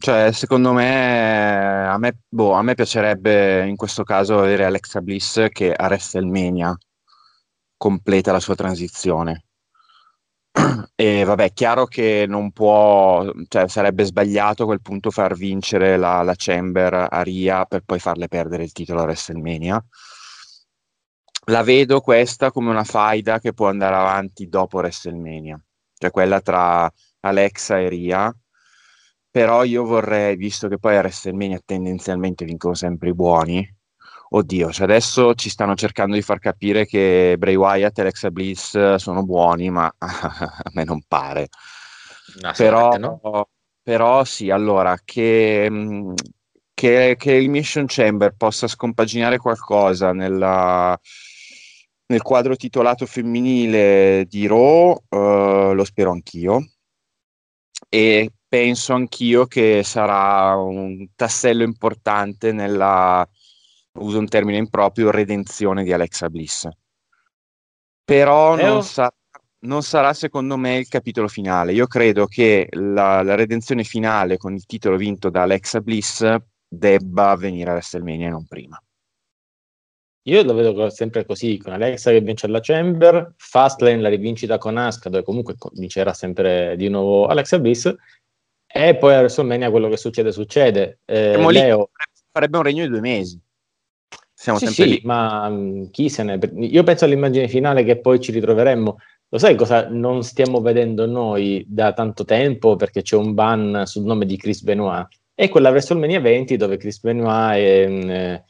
Cioè, secondo me a, me, boh, a me piacerebbe in questo caso avere Alexa Bliss che a WrestleMania completa la sua transizione. E vabbè, chiaro che non può, cioè sarebbe sbagliato a quel punto far vincere la, la Chamber a Ria per poi farle perdere il titolo a WrestleMania. La vedo questa come una faida che può andare avanti dopo WrestleMania, cioè quella tra Alexa e Ria. Però io vorrei, visto che poi a WrestleMania tendenzialmente vincono sempre i buoni, Oddio, cioè adesso ci stanno cercando di far capire che Bray Wyatt e Alexa Bliss sono buoni, ma a me non pare. Però, no? però sì, allora, che, mm, che, che, il Mission Chamber possa scompaginare qualcosa nella, nel quadro titolato femminile di Raw, uh, lo spero anch'io. E penso anch'io che sarà un tassello importante nella uso un termine improprio, redenzione di Alexa Bliss. Però eh, non, sa- non, sarà secondo me il capitolo finale. Io credo che la, la, redenzione finale con il titolo vinto da Alexa Bliss debba avvenire a WrestleMania e non prima. Io lo vedo sempre così, con Alexa che vince la Chamber, Fastlane la rivincita con Asuka, dove comunque vincerà sempre di nuovo Alexa Bliss, e poi a WrestleMania quello che succede succede. Eh, Leo... farebbe un regno di due mesi. Siamo sì, sempre sì, lì. ma mm, chi se ne... Io penso all'immagine finale che poi ci ritroveremmo. Lo sai cosa non stiamo vedendo noi da tanto tempo perché c'è un ban sul nome di Chris Benoit? È quella WrestleMania 20 dove Chris Benoit e, mm, eh,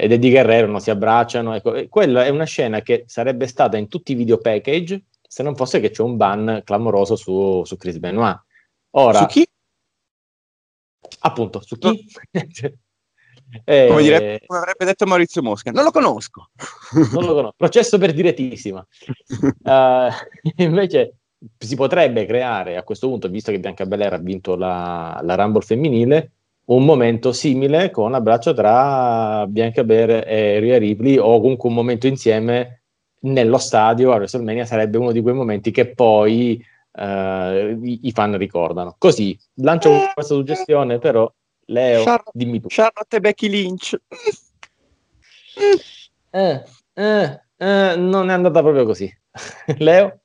ed Eddie Guerrero non si abbracciano. Ecco, quella è una scena che sarebbe stata in tutti i video package se non fosse che c'è un ban clamoroso su, su Chris Benoit. Ora, su chi? Appunto, su chi? Eh, come, direbbe, come, avrebbe detto Maurizio Mosca, non lo conosco. Non lo conosco. Processo per direttissima. uh, invece si potrebbe creare a questo punto, visto che Bianca Belair ha vinto la, la Rumble femminile, un momento simile con abbraccio tra Bianca Belair e Rhea Ripley o comunque un momento insieme nello stadio a WrestleMania sarebbe uno di quei momenti che poi uh, i, i, fan ricordano. Così lancio questa suggestione, però Leo, Charlotte, dimmi tu. Charlotte e Becky Lynch. Eh, eh, eh, non è andata proprio così. Leo?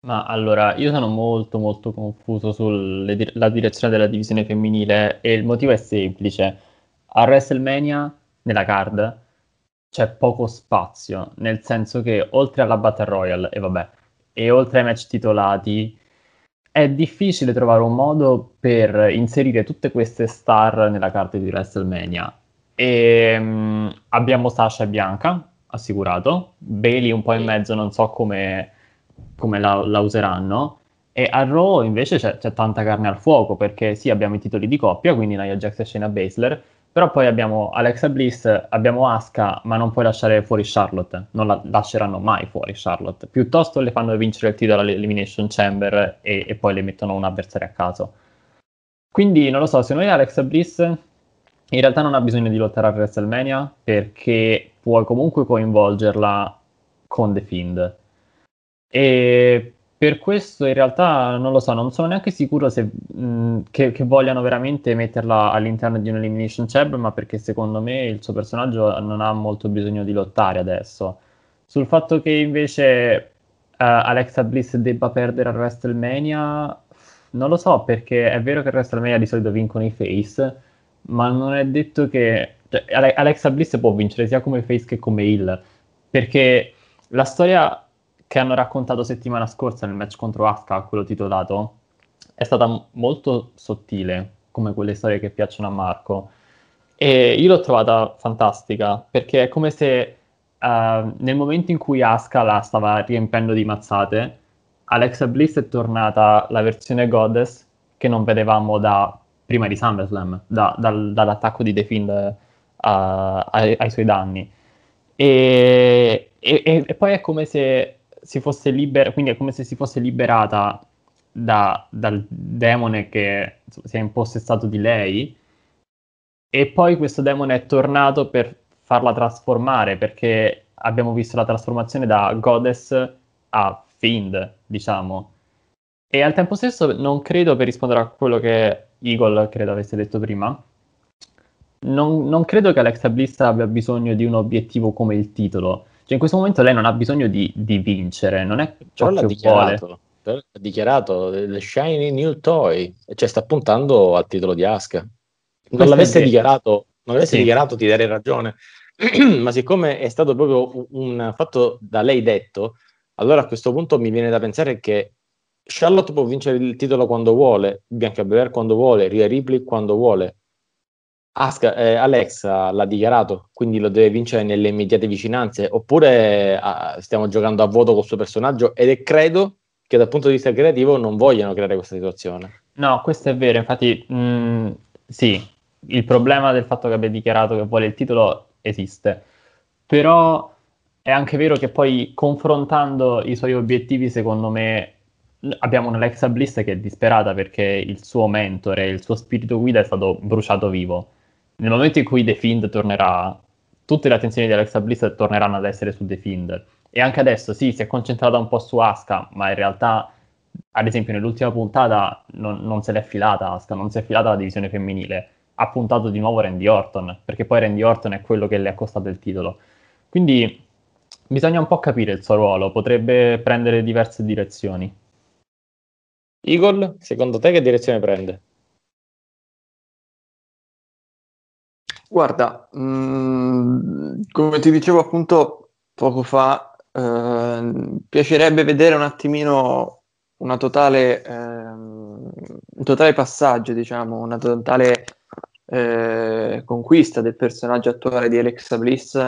Ma allora, io sono molto molto confuso sulla direzione della divisione femminile e il motivo è semplice. A WrestleMania, nella card, c'è poco spazio, nel senso che oltre alla Battle Royale, e vabbè, e oltre ai match titolati, è difficile trovare un modo per inserire tutte queste star nella carta di WrestleMania. E, um, abbiamo Sasha e Bianca, assicurato. Bailey un po' in mezzo, non so come, come la, la, useranno. E a Raw invece c'è, c'è, tanta carne al fuoco, perché sì, abbiamo i titoli di coppia, quindi Nia Jax e Shayna Baszler, però poi abbiamo Alexa Bliss, abbiamo Asuka, ma non puoi lasciare fuori Charlotte. Non la lasceranno mai fuori Charlotte. Piuttosto le fanno vincere il titolo all'Elimination Chamber e, e poi le mettono un avversario a caso. Quindi non lo so, secondo me Alexa Bliss in realtà non ha bisogno di lottare a WrestleMania perché puoi comunque coinvolgerla con The Fiend. E per questo in realtà non lo so, non sono neanche sicuro se, mh, che, che, vogliano veramente metterla all'interno di un Elimination Chamber, ma perché secondo me il suo personaggio non ha molto bisogno di lottare adesso. Sul fatto che invece uh, Alexa Bliss debba perdere a WrestleMania, non lo so, perché è vero che a WrestleMania di solito vincono i face, ma non è detto che... Cioè, Alexa Bliss può vincere sia come face che come heel, perché la storia che hanno raccontato settimana scorsa nel match contro Asuka, quello titolato, è stata molto sottile, come quelle storie che piacciono a Marco. E io l'ho trovata fantastica, perché è come se uh, nel momento in cui Asuka la stava riempendo di mazzate, Alexa Bliss è tornata la versione Goddess che non vedevamo da prima di SummerSlam, da, dal, dall'attacco di The Fiend uh, ai, ai, suoi danni. E, e, e, poi è come se si fosse libera, quindi è come se si fosse liberata da, dal demone che si è impossessato di lei e poi questo demone è tornato per farla trasformare perché abbiamo visto la trasformazione da goddess a fiend, diciamo. E al tempo stesso non credo, per rispondere a quello che Eagle credo avesse detto prima, non, non credo che Alexa Bliss abbia bisogno di un obiettivo come il titolo. Cioè in questo momento lei non ha bisogno di, di vincere, non è ciò Però che dichiarato, vuole. l'ha dichiarato, the shiny new toy, cioè sta puntando al titolo di Asuka. Non Questo l'avesse dichiarato, non l'avesse Sì. dichiarato ti darei ragione, ma siccome è stato proprio un- fatto da lei detto, allora a questo punto mi viene da pensare che Charlotte può vincere il titolo quando vuole, Bianca Belair quando vuole, Rhea Ripley quando vuole. Asuka, eh, Alexa l'ha dichiarato, quindi lo deve vincere nelle immediate vicinanze, oppure ah, stiamo giocando a vuoto col suo personaggio ed è credo che dal punto di vista creativo non vogliano creare questa situazione. No, questo è vero, infatti mh, sì, il problema del fatto che abbia dichiarato che vuole il titolo esiste, però è anche vero che poi confrontando i suoi obiettivi, secondo me, abbiamo un'Alexa Bliss che è disperata perché il suo mentore, il suo spirito guida è stato bruciato vivo. Nel momento in cui The Fiend tornerà, tutte le attenzioni di Alexa Bliss torneranno ad essere su The Fiend. E anche adesso sì, si è concentrata un po' su Asuka, ma in realtà, ad esempio, nell'ultima puntata non, non se l'è filata Asuka, non si è filata la divisione femminile. Ha puntato di nuovo Randy Orton, perché poi Randy Orton è quello che le ha costato il titolo. Quindi bisogna un po' capire il suo ruolo, potrebbe prendere diverse direzioni. Eagle, secondo te che direzione prende? Guarda, mh, come ti dicevo appunto poco fa, ehm, piacerebbe vedere un attimino una totale, ehm, un totale passaggio, diciamo, una totale eh, conquista del personaggio attuale di Alexa Bliss,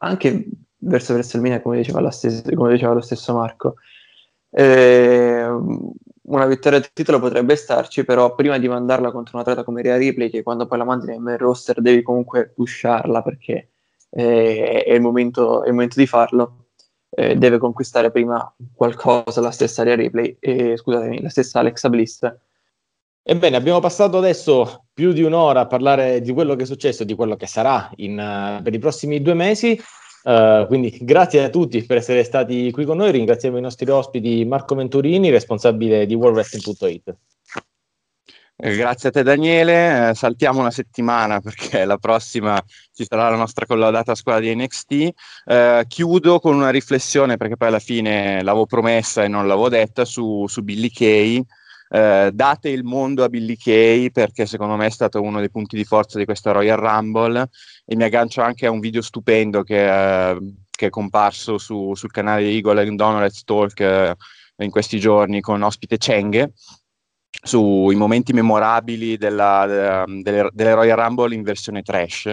anche verso WrestleMania, come diceva, stessa- come diceva lo stesso Marco. Eh, una vittoria del titolo potrebbe starci, però prima di mandarla contro un atleta come Rhea Ripley, che quando poi la mandi nel main roster devi comunque pusharla perché eh, è, il momento, è il momento di farlo, eh, deve conquistare prima qualcosa la stessa Rhea Ripley, e, scusatemi, la stessa Alexa Bliss. Ebbene, abbiamo passato adesso più di un'ora a parlare di quello che è successo e di quello che sarà in, eh, per i prossimi due mesi. Eh, quindi grazie a tutti per essere stati qui con noi. Ringraziamo i nostri ospiti Marco Venturini, responsabile di WorldWrestling.it. Eh, Grazie a te Daniele, Eh, saltiamo una settimana perché la prossima ci sarà la nostra collaudata squadra di NXT. Eh, chiudo con una riflessione perché poi alla fine l'avevo promessa e non l'avevo detta su, su Billy Kay. Eh, date il mondo a Billy Kay perché secondo me è stato uno dei punti di forza di questa Royal Rumble e mi aggancio anche a un video stupendo che, eh, che è comparso su- sul canale Eagle and Let's Talk eh, in questi giorni con ospite Cheng sui momenti memorabili della, de- delle, delle Royal Rumble in versione trash.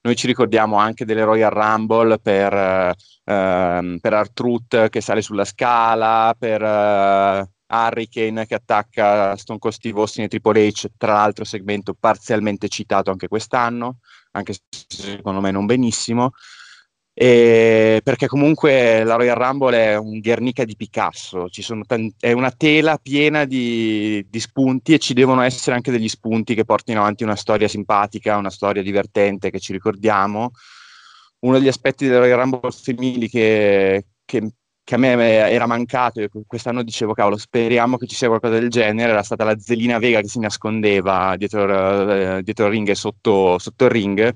Noi ci ricordiamo anche delle Royal Rumble per, eh, ehm, per R-Truth che sale sulla scala, per eh, Hurricane che attacca Stone Cold Steve Austin e Triple H, tra l'altro segmento parzialmente citato anche quest'anno, anche se secondo me non benissimo. E perché comunque la Royal Rumble è un Guernica di Picasso, tan- è una tela piena di, di spunti e ci devono essere anche degli spunti che portino avanti una storia simpatica, una storia divertente che ci ricordiamo. Uno degli aspetti delle Royal Rumble femminili che, che- che a me era mancato, e quest'anno dicevo, cavolo, speriamo che ci sia qualcosa del genere, era stata la Zelina Vega che si nascondeva dietro, eh, dietro il ring e sotto, sotto il ring.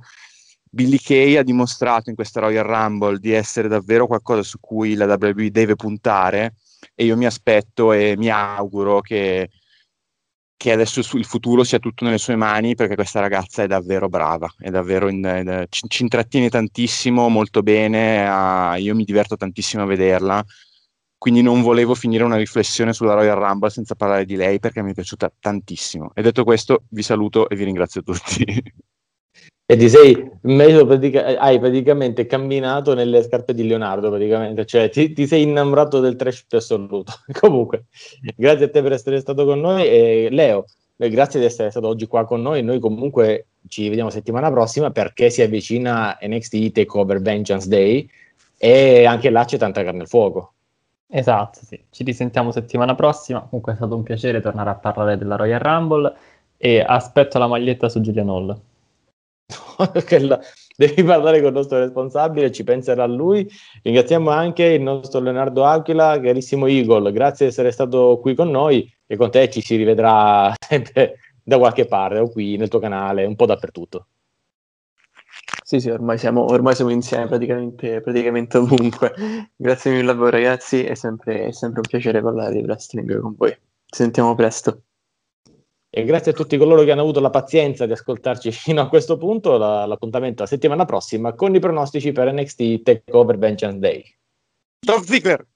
Billy Kay ha dimostrato in questa Royal Rumble di essere davvero qualcosa su cui la WWE deve puntare e io mi aspetto e mi auguro che, che adesso il futuro sia tutto nelle sue mani perché questa ragazza è davvero brava, è davvero in- eh, ci, ci intrattiene tantissimo, molto bene, ah, io mi diverto tantissimo a vederla, quindi non volevo finire una riflessione sulla Royal Rumble senza parlare di lei perché mi è piaciuta tantissimo. E detto questo vi saluto e vi ringrazio tutti. E ti sei messo pratica- hai praticamente camminato nelle scarpe di Leonardo, praticamente, cioè ti, ti sei innamorato del trash più assoluto. Comunque, grazie a te per essere stato con noi e Leo, eh, grazie di essere stato oggi qua con noi. Noi comunque ci vediamo settimana prossima perché si avvicina NXT Takeover Vengeance Day e anche là c'è tanta carne al fuoco. Esatto, sì. Ci risentiamo settimana prossima. Comunque è stato un piacere tornare a parlare della Royal Rumble e aspetto la maglietta su Julian Hall. devi parlare con il nostro responsabile, ci penserà lui. Ringraziamo anche il nostro Leonardo Aquila, carissimo Eagle, grazie di essere stato qui con noi e con te ci si rivedrà sempre da qualche parte, o qui nel tuo canale, un po' dappertutto. Sì, sì, ormai siamo, ormai siamo insieme praticamente, praticamente ovunque. Grazie mille a voi ragazzi, è sempre, è sempre un piacere parlare di wrestling con voi. Ci sentiamo presto. E grazie a tutti coloro che hanno avuto la pazienza di ascoltarci fino a questo punto. La, l'appuntamento la settimana prossima con i pronostici per NXT Takeover Vengeance Day. Top Ziggler!